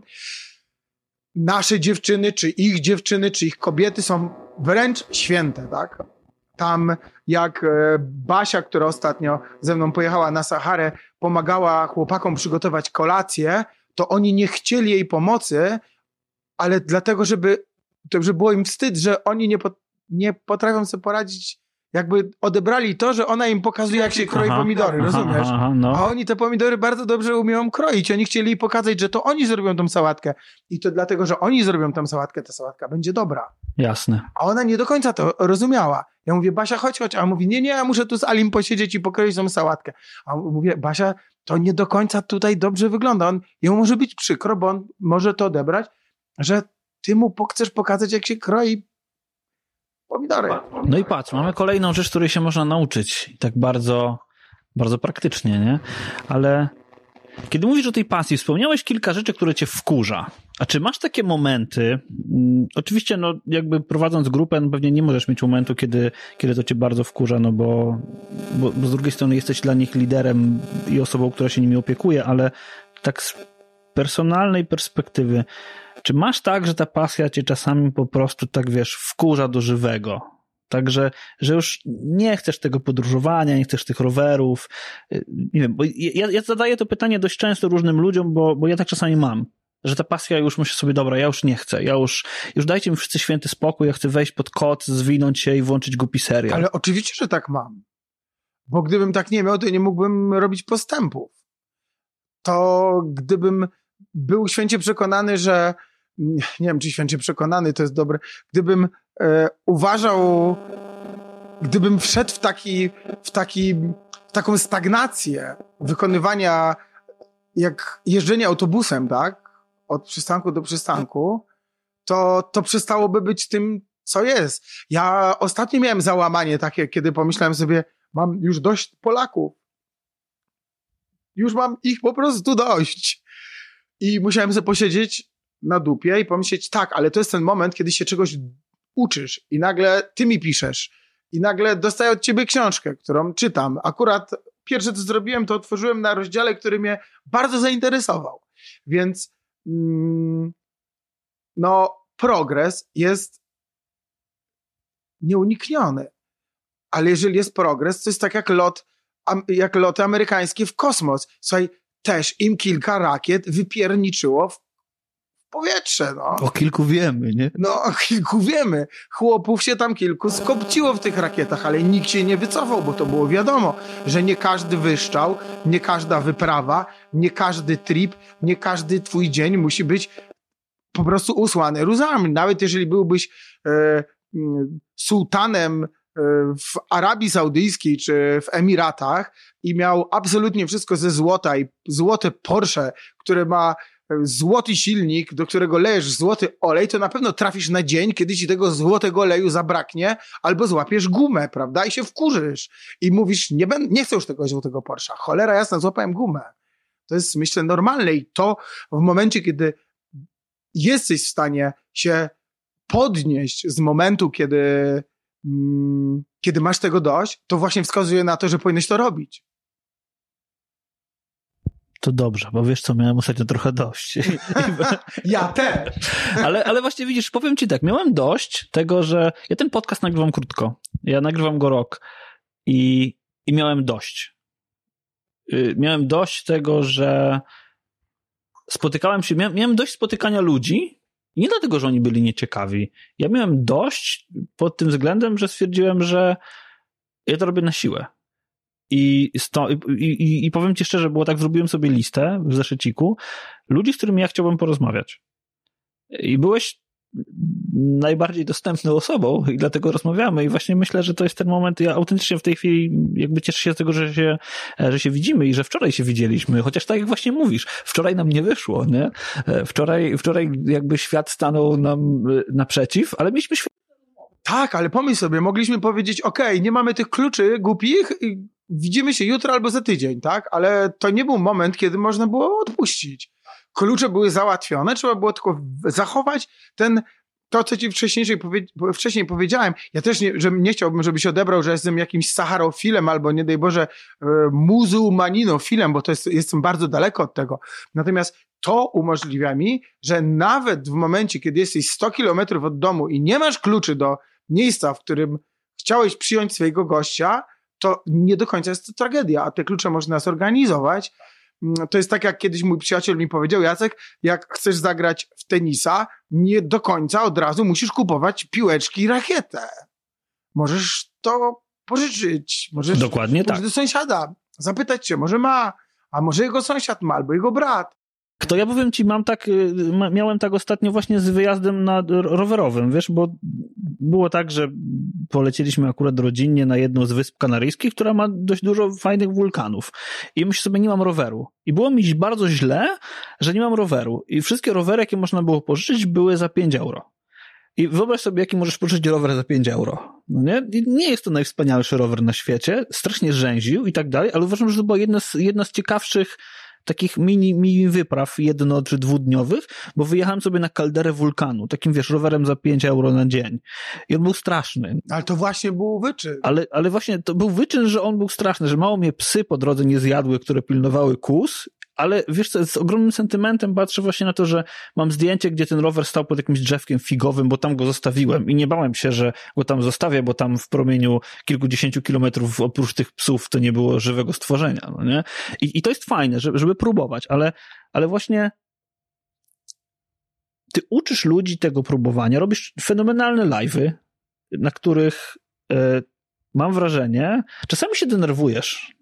Nasze dziewczyny, czy ich dziewczyny, czy ich kobiety są wręcz święte, tak? Tam jak e, Basia, która ostatnio ze mną pojechała na Saharę, pomagała chłopakom przygotować kolację, to oni nie chcieli jej pomocy, ale dlatego, żeby, żeby było im wstyd, że oni nie, po, nie potrafią sobie poradzić jakby odebrali to, że ona im pokazuje, jak się kroi aha, pomidory, aha, rozumiesz? Aha, no. A oni te pomidory bardzo dobrze umieją kroić. Oni chcieli pokazać, że to oni zrobią tą sałatkę. I to dlatego, że oni zrobią tą sałatkę, ta sałatka będzie dobra. Jasne. A ona nie do końca to rozumiała. Ja mówię, Basia, chodź, chodź. A on mówi, nie, nie, ja muszę tu z Alim posiedzieć i pokroić tą sałatkę. A mówię, Basia, to nie do końca tutaj dobrze wygląda. On, jemu może być przykro, bo on może to odebrać, że ty mu chcesz pokazać, jak się kroi pomidory. No i patrz, mamy kolejną rzecz, której się można nauczyć. Tak bardzo, bardzo praktycznie, nie? Ale kiedy mówisz o tej pasji, wspomniałeś kilka rzeczy, które cię wkurza. A czy masz takie momenty? Mm, oczywiście, no, jakby prowadząc grupę, no pewnie nie możesz mieć momentu, kiedy, kiedy to cię bardzo wkurza, no bo, bo, bo z drugiej strony jesteś dla nich liderem i osobą, która się nimi opiekuje, ale tak z personalnej perspektywy, czy masz tak, że ta pasja cię czasami po prostu tak wiesz, wkurza do żywego? Także, że już nie chcesz tego podróżowania, nie chcesz tych rowerów. Y, nie wiem, bo ja, ja zadaję to pytanie dość często różnym ludziom, bo, bo ja tak czasami mam. Że ta pasja już myślę sobie, dobra, ja już nie chcę, ja już, już dajcie mi wszyscy święty spokój, ja chcę wejść pod kot, zwinąć się i włączyć głupi serial. Ale oczywiście, że tak mam. Bo gdybym tak nie miał, to nie mógłbym robić postępów. To gdybym był święcie przekonany, że nie wiem, czy święcie przekonany to jest dobre, gdybym e, uważał, gdybym wszedł w taki, w taki, w taką stagnację wykonywania jak jeżdżenie autobusem, tak? Od przystanku do przystanku, to, to przestałoby być tym, co jest. Ja ostatnio miałem załamanie takie, kiedy pomyślałem sobie, mam już dość Polaków. Już mam ich po prostu dość. I musiałem sobie posiedzieć na dupie i pomyśleć, tak, ale to jest ten moment, kiedy się czegoś uczysz i nagle ty mi piszesz i nagle dostaję od ciebie książkę, którą czytam. Akurat pierwsze, co zrobiłem, to otworzyłem na rozdziale, który mnie bardzo zainteresował. Więc mm, no, progres jest nieunikniony. Ale jeżeli jest progres, to jest tak jak lot, jak loty amerykańskie w kosmos. Słuchaj, też im kilka rakiet wypierniczyło w powietrze, no. O kilku wiemy, nie? No, o kilku wiemy. Chłopów się tam kilku skopciło w tych rakietach, ale nikt się nie wycofał, bo to było wiadomo, że nie każdy wyszczał, nie każda wyprawa, nie każdy trip, nie każdy twój dzień musi być po prostu usłany rózami. Nawet jeżeli byłbyś e, mm, sułtanem e, w Arabii Saudyjskiej czy w Emiratach i miał absolutnie wszystko ze złota i złote Porsche, które ma złoty silnik, do którego lejesz złoty olej, to na pewno trafisz na dzień, kiedy ci tego złotego oleju zabraknie, albo złapiesz gumę, prawda? I się wkurzysz. I mówisz, nie, ben, nie chcę już tego złotego Porscha. Cholera jasna, złapałem gumę. To jest, myślę, normalne i to w momencie, kiedy jesteś w stanie się podnieść z momentu, kiedy, mm, kiedy masz tego dość, to właśnie wskazuje na to, że powinieneś to robić to dobrze, bo wiesz co, miałem ostatnio trochę dość. ja też. ale, ale właśnie widzisz, powiem ci tak, miałem dość tego, że ja ten podcast nagrywam krótko. Ja nagrywam go rok i, i miałem dość. Y, miałem dość tego, że spotykałem się, miałem, miałem dość spotykania ludzi, nie dlatego, że oni byli nieciekawi. Ja miałem dość pod tym względem, że stwierdziłem, że ja to robię na siłę. I, sto, i, i, powiem ci szczerze, było tak, zrobiłem sobie listę w zeszyciku ludzi, z którymi ja chciałbym porozmawiać. I byłeś najbardziej dostępną osobą i dlatego rozmawiamy i właśnie myślę, że to jest ten moment, ja autentycznie w tej chwili jakby cieszę się z tego, że się, że się widzimy i że wczoraj się widzieliśmy, chociaż tak jak właśnie mówisz, wczoraj nam nie wyszło, nie? Wczoraj, wczoraj jakby świat stanął nam naprzeciw, ale mieliśmy świat tak, ale pomyśl sobie, mogliśmy powiedzieć, ok, nie mamy tych kluczy głupich, widzimy się jutro albo za tydzień, tak? Ale to nie był moment, kiedy można było odpuścić. Klucze były załatwione, trzeba było tylko zachować ten, to, co ci wcześniej, wcześniej powiedziałem. Ja też nie, że nie chciałbym, żebyś odebrał, że jestem jakimś saharofilem albo nie daj Boże e, muzułmaninofilem, bo to jest, jestem bardzo daleko od tego. Natomiast to umożliwia mi, że nawet w momencie, kiedy jesteś 100 kilometrów od domu i nie masz kluczy do miejsca, w którym chciałeś przyjąć swojego gościa, to nie do końca jest to tragedia, a te klucze można zorganizować. Mm, to jest tak, jak kiedyś mój przyjaciel mi powiedział, Jacek, jak chcesz zagrać w tenisa, nie do końca od razu musisz kupować piłeczki i rakietę. Możesz to pożyczyć. Możesz Dokładnie tak. do sąsiada, zapytać się, może ma, a może jego sąsiad ma, albo jego brat. Kto ja powiem ci, mam tak, y, miałem tak ostatnio właśnie z wyjazdem na ro- rowerowym, wiesz, bo było tak, że polecieliśmy akurat rodzinnie na jedną z wysp kanaryjskich, która ma dość dużo fajnych wulkanów. I myślę sobie, nie mam roweru. I było mi bardzo źle, że nie mam roweru. I wszystkie rowery, jakie można było pożyczyć, były za 5 euro. I wyobraź sobie, jaki możesz pożyczyć rower za 5 euro. No nie? I nie jest to najwspanialszy rower na świecie, strasznie rzęził i tak dalej, ale uważam, że to była jedna z, jedna z ciekawszych takich mini, mini wypraw jedno czy dwudniowych, bo wyjechałem sobie na kalderę wulkanu, takim wiesz, rowerem za 5 euro na dzień. I on był straszny. Ale to właśnie był wyczyn. Ale, ale właśnie to był wyczyn, że on był straszny, że mało mnie psy po drodze nie zjadły, które pilnowały kus, ale wiesz co, z ogromnym sentymentem patrzę właśnie na to, że mam zdjęcie, gdzie ten rower stał pod jakimś drzewkiem figowym, bo tam go zostawiłem i nie bałem się, że go tam zostawię, bo tam w promieniu kilkudziesięciu kilometrów oprócz tych psów to nie było żywego stworzenia, no nie? I, i to jest fajne, żeby, żeby próbować, ale, ale właśnie ty uczysz ludzi tego próbowania, robisz fenomenalne live'y, na których e, mam wrażenie, czasami się denerwujesz.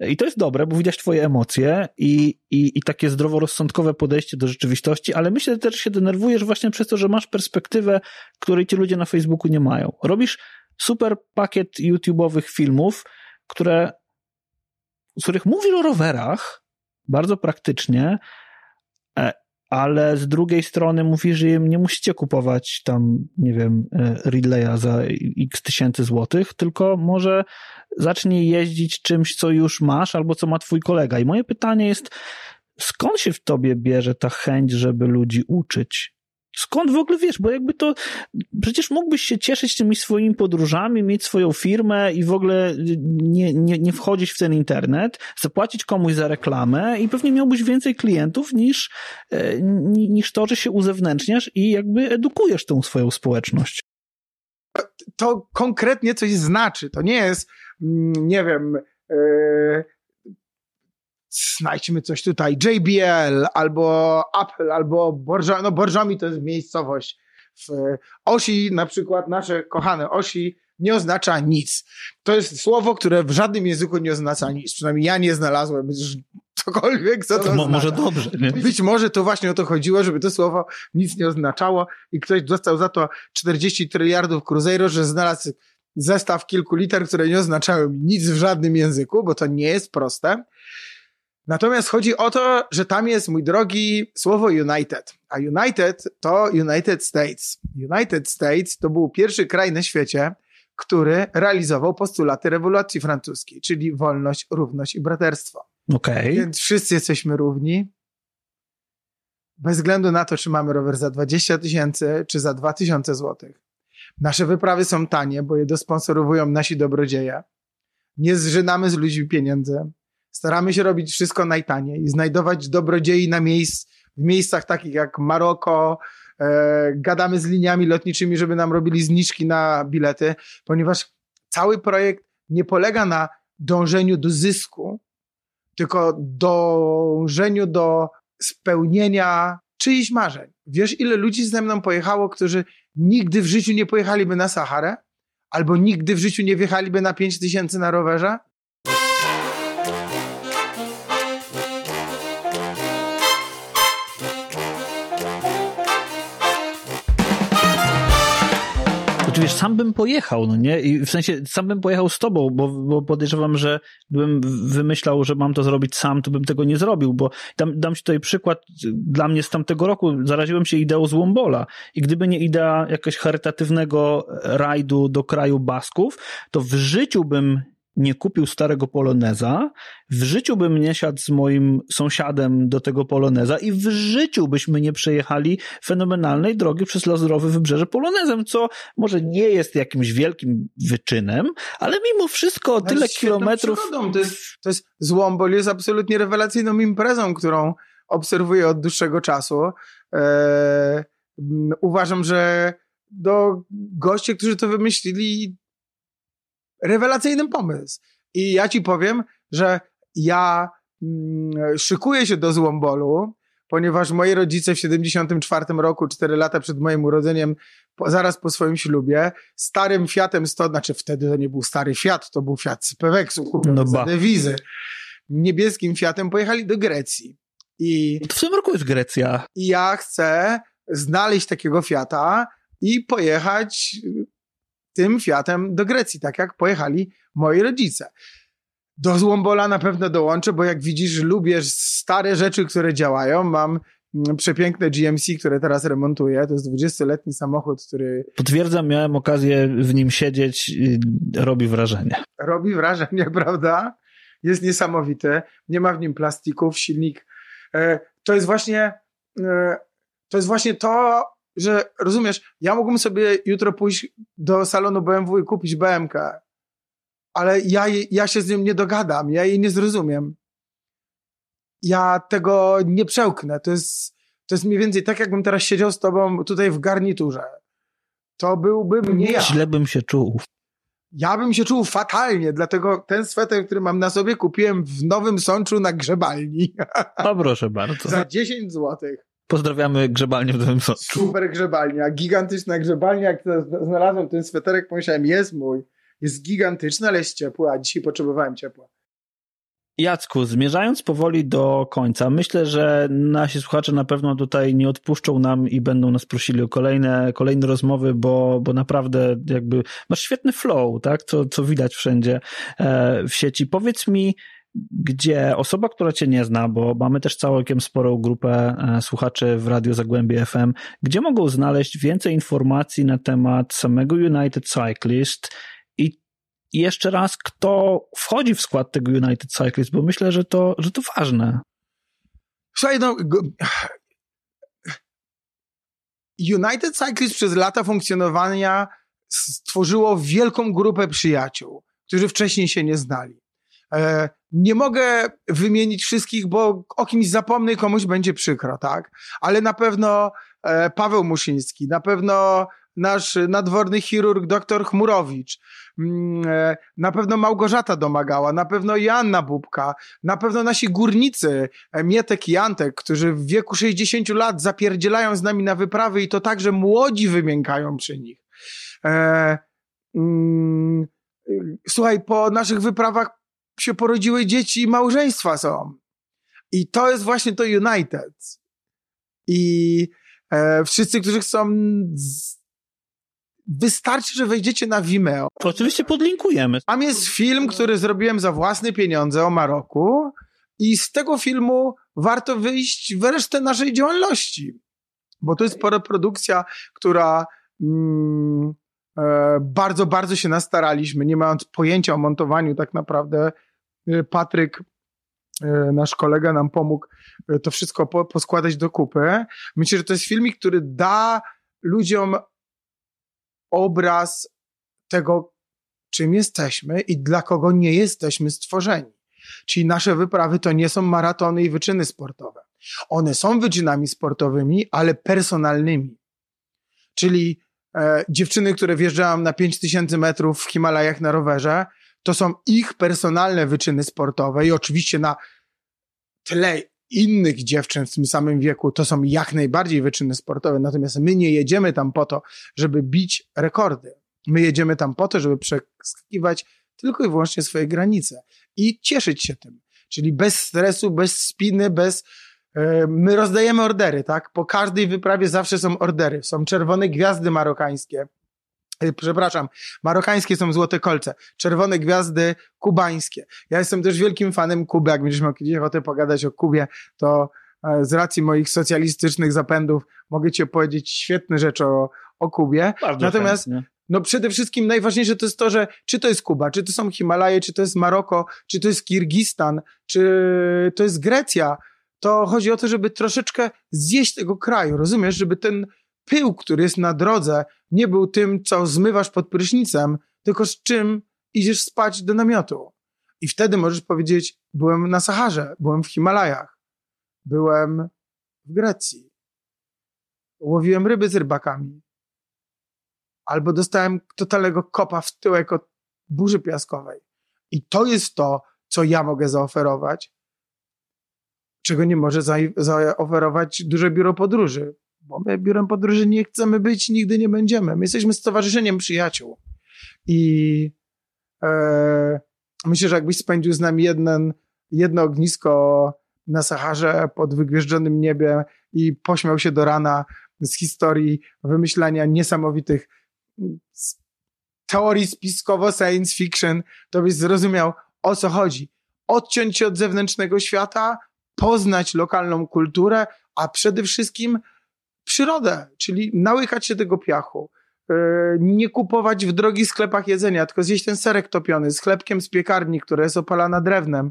I to jest dobre, bo widać twoje emocje i, i, i takie zdroworozsądkowe podejście do rzeczywistości, ale myślę, że też się denerwujesz właśnie przez to, że masz perspektywę, której ci ludzie na Facebooku nie mają. Robisz super pakiet YouTube'owych filmów, które, z których mówisz o rowerach bardzo praktycznie, e, ale z drugiej strony mówisz, że im nie musicie kupować tam, nie wiem, e, Ridleya za x tysięcy złotych, tylko może zacznij jeździć czymś, co już masz albo co ma twój kolega. I moje pytanie jest, skąd się w tobie bierze ta chęć, żeby ludzi uczyć? Skąd w ogóle wiesz? Bo jakby to, przecież mógłbyś się cieszyć tymi swoimi podróżami, mieć swoją firmę i w ogóle nie, nie, nie wchodzić w ten internet, zapłacić komuś za reklamę i pewnie miałbyś więcej klientów niż, e, ni- niż to, że się uzewnętrzniasz i jakby edukujesz tą swoją społeczność. To konkretnie coś znaczy. To nie jest, mm, nie wiem, yy, znajdźmy coś tutaj, JBL, albo Apple, albo Borżami, no Borżami to jest miejscowość. W Osi na przykład, nasze kochane Osi, nie oznacza nic. To jest słowo, które w żadnym języku nie oznacza nic. Przynajmniej ja nie znalazłem cokolwiek, co to Mo- oznacza. może dobrze, nie? Być może to właśnie o to chodziło, żeby to słowo nic nie oznaczało i ktoś dostał za to 40 tryliardów Cruzeiro, że znalazł zestaw kilku liter, które nie oznaczały nic w żadnym języku, bo to nie jest proste. Natomiast chodzi o to, że tam jest, mój drogi, słowo United. A United to United States. United States to był pierwszy kraj na świecie, który realizował postulaty rewolucji francuskiej, czyli wolność, równość i braterstwo. Okej. Więc wszyscy jesteśmy równi. Bez względu na to, czy mamy rower za 20 tysięcy, czy za 2000 złotych. Nasze wyprawy są tanie, bo je dosponsorowują nasi dobrodzieje. Nie zżynamy z ludźmi pieniędzy. Staramy się robić wszystko najtaniej znajdować dobrodziei na miejsc, w miejscach takich jak Maroko. E, gadamy z liniami lotniczymi, żeby nam robili zniżki na bilety, ponieważ cały projekt nie polega na dążeniu do zysku, tylko dążeniu do spełnienia czyichś marzeń. Wiesz, ile ludzi ze mną pojechało, którzy nigdy w życiu nie pojechaliby na Saharę? Albo nigdy w życiu nie wjechaliby na 5 tysięcy na rowerze? To wiesz, sam bym pojechał, no nie? I w sensie, sam bym pojechał z tobą, bo, bo podejrzewam, że gdybym wymyślał, że mam to zrobić sam, to bym tego nie zrobił, bo dam, dam ci tutaj przykład dla mnie z tamtego roku. Zaraziłem się ideą z Łombola i gdyby nie idea jakiegoś charytatywnego rajdu do kraju Basków, to w życiu bym nie kupił starego Poloneza, w życiu bym nie siadł z moim sąsiadem do tego Poloneza i w życiu byśmy nie przejechali fenomenalnej drogi przez Lazurowe Wybrzeże Polonezem, co może nie jest jakimś wielkim wyczynem, ale mimo wszystko tyle kilometrów... przygodą. To jest, to jest Złombol jest absolutnie rewelacyjną imprezą, którą obserwuję od dłuższego czasu. E, m, uważam, że do goście, którzy to wymyślili, rewelacyjny pomysł. I ja ci powiem, że ja mm, szykuję się do Złombolu, ponieważ moi rodzice w 74 roku, 4 lata przed moim urodzeniem, po, zaraz po swoim ślubie, starym Fiatem 100, znaczy wtedy to nie był stary Fiat, to był Fiat z Peweksu, kupiony no za dewizy. Niebieskim Fiatem pojechali do Grecji. I w tym roku jest Grecja. I ja chcę znaleźć takiego Fiata i pojechać tym Fiatem do Grecji, tak jak pojechali moi rodzice. Do Złombola na pewno dołączę, bo jak widzisz, lubię stare rzeczy, które działają. Mam mm, przepiękne GMC, które teraz remontuję. To jest 20-letni samochód, który. Potwierdzam, miałem okazję w nim siedzieć. Robi wrażenie. Robi wrażenie, prawda? Jest niesamowity. Nie ma w nim plastików, silnik. E, to jest właśnie. E, to jest właśnie to, że rozumiesz, ja mógłbym sobie jutro pójść do salonu BMW i kupić BMK ale ja, ja się z nią nie dogadam, ja jej nie zrozumiem. Ja tego nie przełknę. To jest, to jest mniej więcej tak, jakbym teraz siedział z tobą tutaj w garniturze. To byłbym nie ja. Źle bym się czuł. Ja bym się czuł fatalnie, dlatego ten sweter, który mam na sobie, kupiłem w Nowym Sączu na grzebalni. O proszę bardzo. Za 10 złotych. Pozdrawiamy grzebalnię w Nowym Sączu. Super grzebalnia, gigantyczna grzebalnia. Jak znalazłem ten sweterek, pomyślałem, jest mój jest gigantyczny, ale jest ciepły, a dzisiaj potrzebowałem ciepła. Jacku, zmierzając powoli do końca, myślę, że nasi słuchacze na pewno tutaj nie odpuszczą nam i będą nas prosili o kolejne, kolejne rozmowy, bo, bo naprawdę jakby masz świetny flow, tak? Co, co widać wszędzie e, w sieci. Powiedz mi, gdzie osoba, która cię nie zna, bo mamy też całkiem sporą grupę e, słuchaczy w Radio Zagłębie FM, gdzie mogą znaleźć więcej informacji na temat samego United Cyclist, i jeszcze raz, kto wchodzi w skład tego United Cyclist, bo myślę, że to, że to ważne. Słuchaj, no, United Cyclist przez lata funkcjonowania stworzyło wielką grupę przyjaciół, którzy wcześniej się nie znali. E, nie mogę wymienić wszystkich, bo o kimś zapomnę i komuś będzie przykro, tak? Ale na pewno e, Paweł Muszyński, na pewno nasz nadworny chirurg dr Chmurowicz, mm, e, na pewno Małgorzata Domagała, na pewno Joanna Bubka, na pewno nasi górnicy Mietek i Antek, którzy w wieku 60 lat zapierdzielają z nami na wyprawy i to także młodzi wymiękają przy nich. Mm, słuchaj, po naszych wyprawach się porodziły dzieci i małżeństwa są. I to jest właśnie to United. I e, wszyscy, którzy chcą z, Wystarczy, że wejdziecie na Vimeo. To oczywiście podlinkujemy. Tam jest film, który zrobiłem za własne pieniądze o Maroku i z tego filmu warto wyjść w resztę naszej działalności. Bo to jest produkcja, która mm, e, bardzo, bardzo się nastaraliśmy, nie mając pojęcia o montowaniu tak naprawdę. E, Patryk, e, nasz kolega nam pomógł e, to wszystko po, poskładać do kupy. Myślę, że to jest filmik, który da ludziom obraz tego, czym jesteśmy i dla kogo nie jesteśmy stworzeni. Czyli nasze wyprawy to nie są maratony i wyczyny sportowe. One są wyczynami sportowymi, ale personalnymi. Czyli e, dziewczyny, które wjeżdżają na 5000 metrów w Himalajach na rowerze, to są ich personalne wyczyny sportowe i oczywiście na tle innych dziewczyn w tym samym wieku to są jak najbardziej wyczyny sportowe, natomiast my nie jedziemy tam po to, żeby bić rekordy. My jedziemy tam po to, żeby przeskakiwać tylko i wyłącznie swoje granice i cieszyć się tym. Czyli bez stresu, bez spiny, bez. Yy, my rozdajemy ordery, tak? Po każdej wyprawie zawsze są ordery. Są czerwone gwiazdy marokańskie E, przepraszam, marokańskie są złote kolce, czerwone gwiazdy kubańskie. Ja jestem też wielkim fanem Kuby, jak będziesz miał kiedyś ochotę pogadać o Kubie, to e, z racji moich socjalistycznych zapędów mogę ci opowiedzieć świetne rzeczy o, o Kubie. Bardzo Natomiast chętnie. no przede wszystkim najważniejsze to jest to, że czy to jest Kuba, czy to są Himalaje, czy to jest Maroko, czy to jest Kirgistan, czy to jest Grecja, to chodzi o to, żeby troszeczkę zjeść tego kraju, rozumiesz, żeby ten pył, który jest na drodze, nie był tym, co zmywasz pod prysznicem, tylko z czym idziesz spać do namiotu. I wtedy możesz powiedzieć: Byłem na Saharze, byłem w Himalajach, byłem w Grecji, łowiłem ryby z rybakami, albo dostałem totalnego kopa w tyłek od burzy piaskowej. I to jest to, co ja mogę zaoferować. czego nie może zaoferować duże biuro podróży. Bo my biurem podróży nie chcemy być, nigdy nie będziemy. My jesteśmy stowarzyszeniem przyjaciół. I e, myślę, że jakbyś spędził z nami jeden, jedno ognisko na Saharze pod wygwieżdżonym niebie i pośmiał się do rana z historii wymyślania niesamowitych teorii spiskowo science fiction, to byś zrozumiał o co chodzi. Odciąć się od zewnętrznego świata, poznać lokalną kulturę, a przede wszystkim przyrodę, czyli nałykać się tego piachu. E, nie kupować w drogich sklepach jedzenia, tylko zjeść ten serek topiony z chlebkiem z piekarni, która jest opalana drewnem.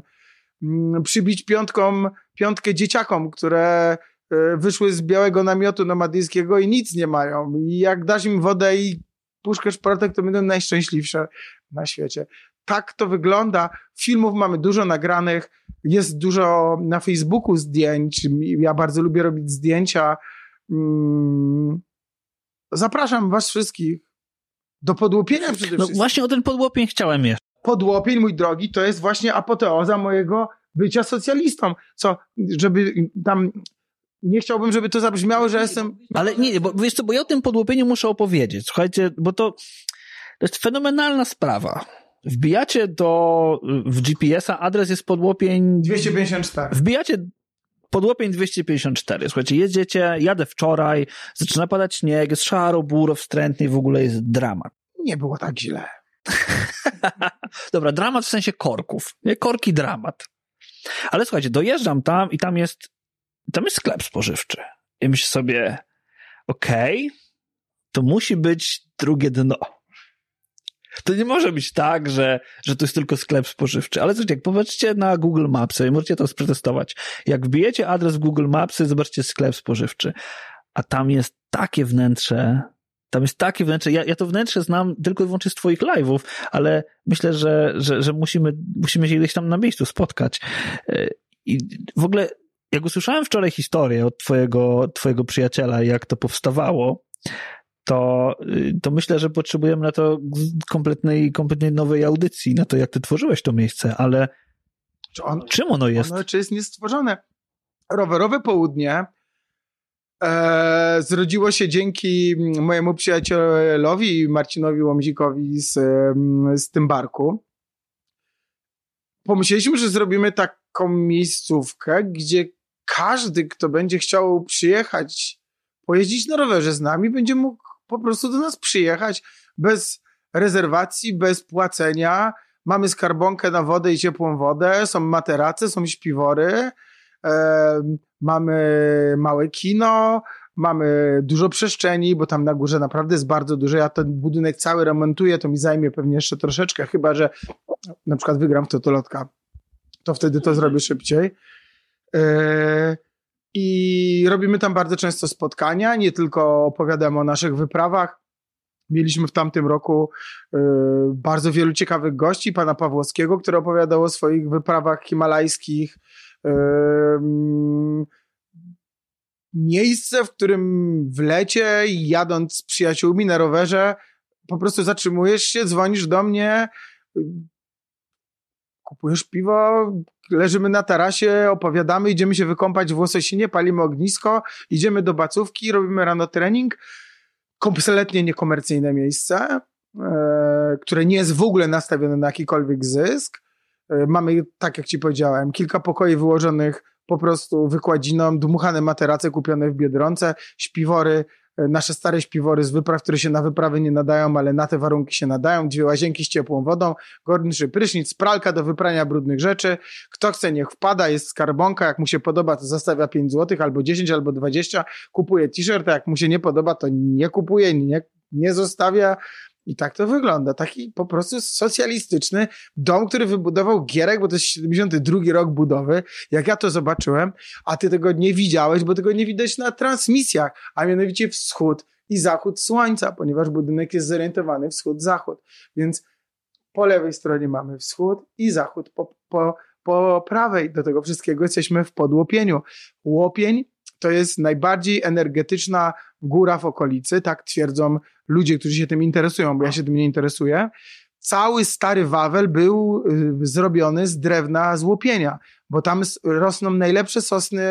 Mm, przybić piątką, piątkę dzieciakom, które e, wyszły z białego namiotu nomadyjskiego i nic nie mają. I jak dasz im wodę i puszkę szprotek, to będą najszczęśliwsze na świecie. Tak to wygląda. Filmów mamy dużo nagranych, jest dużo na Facebooku zdjęć. Ja bardzo lubię robić zdjęcia. Mm, zapraszam was wszystkich do podłopienia przede no wszystkim. No właśnie o ten podłopień chciałem jeszcze. Podłopień, mój drogi, to jest właśnie apoteoza mojego bycia socjalistą. Co, żeby tam nie chciałbym, żeby to zabrzmiało, że jestem... Ale nie, bo wiesz co, bo ja o tym podłopieniu muszę opowiedzieć. Słuchajcie, bo to, to jest fenomenalna sprawa. Wbijacie do, w GPS-a, adres jest podłopień... 254. Wbijacie podłopień 254. Słuchajcie, jedziecie, jadę wczoraj, zaczyna padać śnieg, jest szaro, buro, wstrętnie i w ogóle jest dramat. Nie było tak źle. Dobra, dramat w sensie korków. Nie, korki dramat. Ale słuchajcie, dojeżdżam tam i tam jest, tam jest sklep spożywczy. I myślę sobie, okej, okay, to musi być drugie dno. To nie może być tak, że, że to jest tylko sklep spożywczy. Ale słuchajcie, jak popatrzcie na Google Mapsy, możecie to przetestować. Jak wbijecie adres w Google Mapsy, zobaczcie sklep spożywczy. A tam jest takie wnętrze, tam jest takie wnętrze. Ja, ja to wnętrze znam tylko i wyłącznie z Twoich live'ów, ale myślę, że, że, że musimy, musimy się gdzieś tam na miejscu spotkać. I w ogóle, jak usłyszałem wczoraj historię od Twojego, twojego przyjaciela, jak to powstawało, to, y, to myślę, że potrzebujemy na to kompletnej, kompletnie nowej audycji, na to, jak ty tworzyłeś to miejsce, ale on, czym ono jest? Ono czy jest niestworzone. Rowerowe południe e, zrodziło się dzięki mojemu przyjacielowi Marcinowi Łomzikowi z, z tym barku. Pomyśleliśmy, że zrobimy taką miejscówkę, gdzie każdy, kto będzie chciał przyjechać, pojeździć na rowerze z nami, będzie mógł po prostu do nas przyjechać bez rezerwacji, bez płacenia. Mamy skarbonkę na wodę i ciepłą wodę, są materace, są śpiwory, mamy małe kino, mamy dużo przestrzeni, bo tam na górze naprawdę jest bardzo dużo. Ja ten budynek cały remontuję, to mi zajmie pewnie jeszcze troszeczkę, chyba że na przykład wygram w Totolotka, to wtedy to zrobię szybciej. E, i robimy tam bardzo często spotkania, nie tylko opowiadam o naszych wyprawach. Mieliśmy w tamtym roku y, bardzo wielu ciekawych gości, pana Pawłowskiego, który opowiadał o swoich wyprawach himalajskich. Y, miejsce, w którym w lecie, jadąc z przyjaciółmi na rowerze, po prostu zatrzymujesz się, dzwonisz do mnie, kupujesz piwo, leżymy na tarasie, opowiadamy, idziemy się wykąpać w Łososinie, palimy ognisko, idziemy do bacówki, robimy rano trening. Kompletnie niekomercyjne miejsce, e, które nie jest w ogóle nastawione na jakikolwiek zysk. E, mamy, tak jak ci powiedziałem, kilka pokoi wyłożonych po prostu wykładziną, dmuchane materace kupione w Biedronce, śpiwory, nasze stare śpiwory z wypraw, które się na wyprawy nie nadają, ale na te warunki się nadają, dwie łazienki z ciepłą wodą, gorniczy prysznic, pralka do wyprania brudnych rzeczy. Kto chce, niech wpada, jest skarbonka, jak mu się podoba, to zostawia 5 zł, albo 10, albo 20, kupuje t-shirt, a jak mu się nie podoba, to nie kupuje, nie, nie zostawia. I tak to wygląda. Taki po prostu socjalistyczny dom, który wybudował Gierek, bo to jest 72 rok budowy. Jak ja to zobaczyłem, a ty tego nie widziałeś, bo tego nie widać na transmisjach, a mianowicie wschód i zachód słońca, ponieważ budynek jest zorientowany wschód-zachód. Więc po lewej stronie mamy wschód i zachód. Po, po, po prawej do tego wszystkiego jesteśmy w podłopieniu. Łopień to jest najbardziej energetyczna góra w okolicy, tak twierdzą ludzie, którzy się tym interesują, bo ja się tym nie interesuję. cały stary Wawel był y, zrobiony z drewna z łopienia, bo tam rosną najlepsze sosny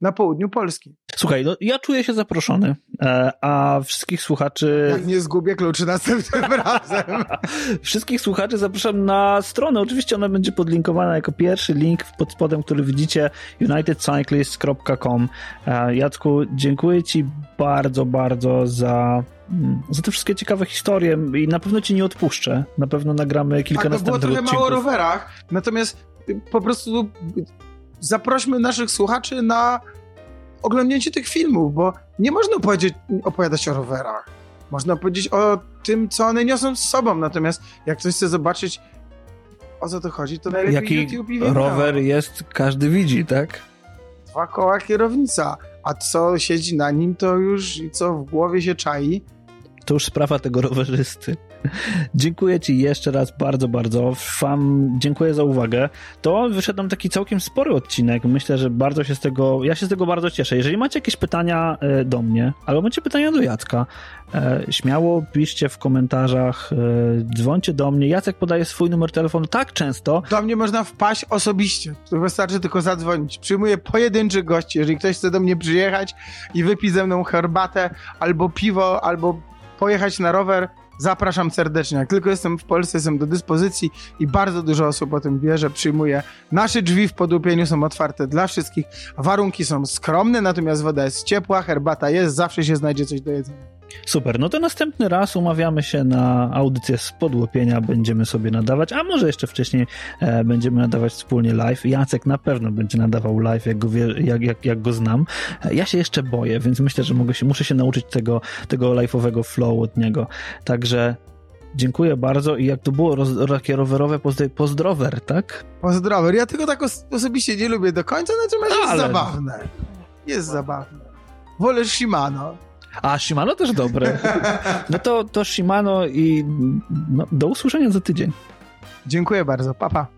na południu Polski. Słuchaj, no, ja czuję się zaproszony, e, a wszystkich słuchaczy... Jak nie zgubię kluczy następnym razem. Wszystkich słuchaczy zapraszam na stronę. Oczywiście ona będzie podlinkowana jako pierwszy link pod spodem, który widzicie unitedcyclist.com. E, Jacku, dziękuję Ci bardzo, bardzo za, mm, za te wszystkie ciekawe historie i na pewno Ci nie odpuszczę. Na pewno nagramy kilka Tak, było następnych trochę mało o odcinków. rowerach, natomiast po prostu zaprośmy naszych słuchaczy na oglądnięcie tych filmów, bo nie można powiedzieć, opowiadać o rowerach. Można powiedzieć o tym, co one niosą z sobą, natomiast jak ktoś chce zobaczyć, o co to chodzi, to najlepiej Jaki YouTube i rower jest, każdy widzi, tak? Dwa koła kierownica, a co siedzi na nim, to już i co w głowie się czai. To już sprawa tego rowerzysty. Dziękuję Ci jeszcze raz bardzo, bardzo. Dziękuję za uwagę. To wyszedł taki całkiem spory odcinek. Myślę, że bardzo się z tego, ja się z tego bardzo cieszę. Jeżeli macie jakieś pytania e, do mnie, albo macie pytania do Jacka, e, śmiało piszcie w komentarzach, e, dzwońcie do mnie. Jacek podaje swój numer telefonu tak często, Do mnie można wpaść osobiście. Wystarczy tylko zadzwonić. Przyjmuję pojedynczych gości. Jeżeli ktoś chce do mnie przyjechać i wypić ze mną herbatę, albo piwo, albo pojechać na rower, zapraszam serdecznie. Jak tylko jestem w Polsce, jestem do dyspozycji i bardzo dużo osób o tym wie, że przyjmuję. Nasze drzwi w podłupieniu są otwarte dla wszystkich. Warunki są skromne, natomiast woda jest ciepła, herbata jest, zawsze się znajdzie coś do jedzenia. Super, no to następny raz umawiamy się na audycję z podłopienia, będziemy sobie nadawać, a może jeszcze wcześniej e, będziemy nadawać wspólnie live. Jacek na pewno będzie nadawał live, jak go, wie, jak, jak, jak go znam. E, ja się jeszcze boję, więc myślę, że mogę się, muszę się nauczyć tego, tego live'owego flow od niego. Także dziękuję bardzo i jak to było roz, takie rowerowe pozdro, pozdrower, tak? Pozdrower. Ja tego tak os- osobiście nie lubię do końca, natomiast jest Ale- zabawne. Jest zabawne. Wolę Shimano. A Shimano też dobre. No to, to Shimano i no, do usłyszenia za tydzień. Dziękuję bardzo. Papa. Pa.